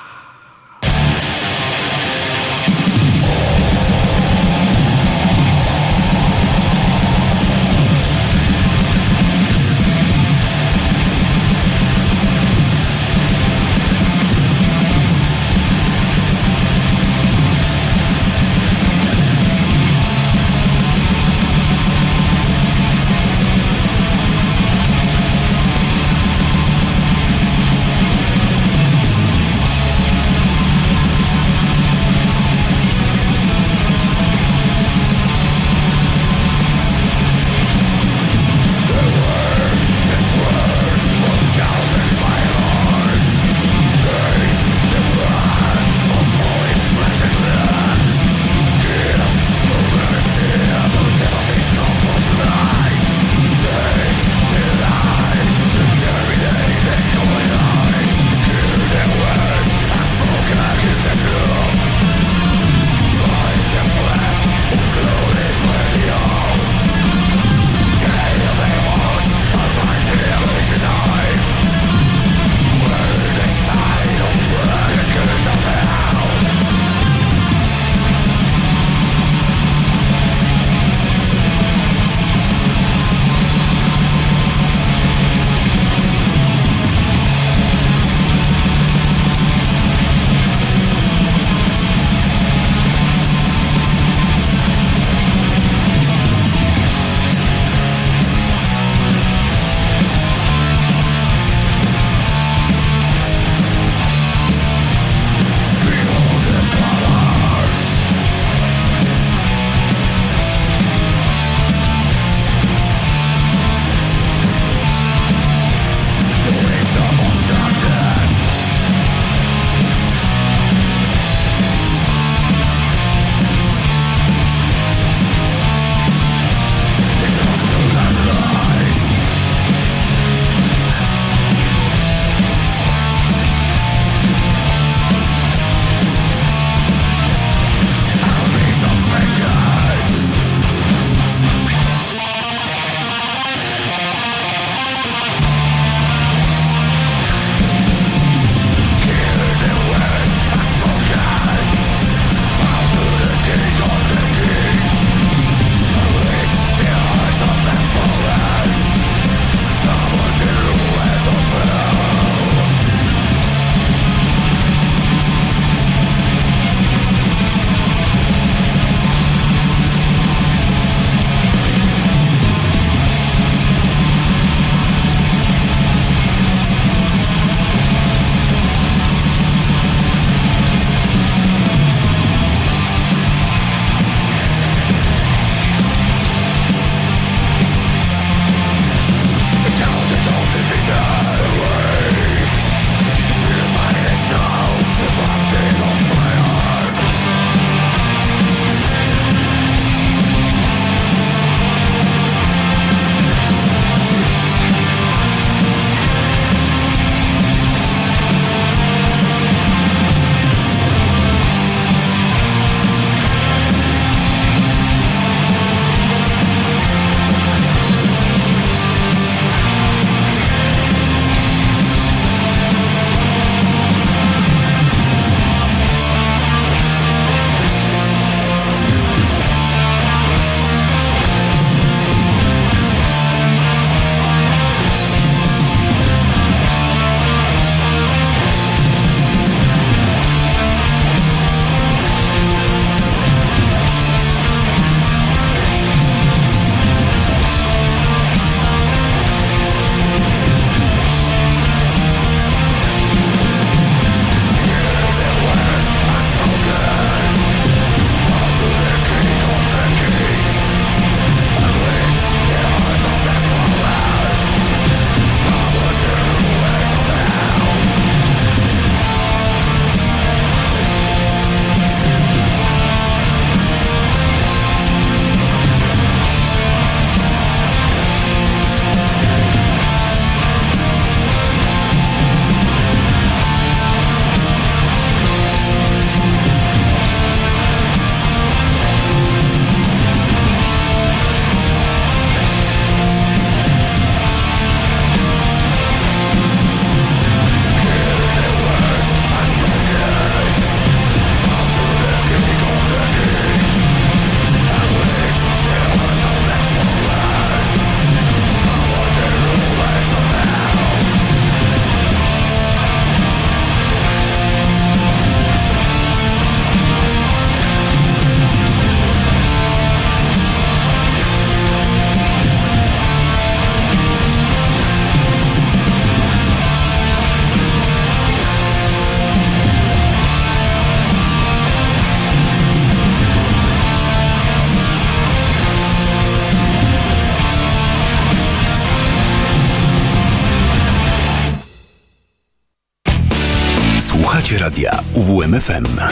UWMFM.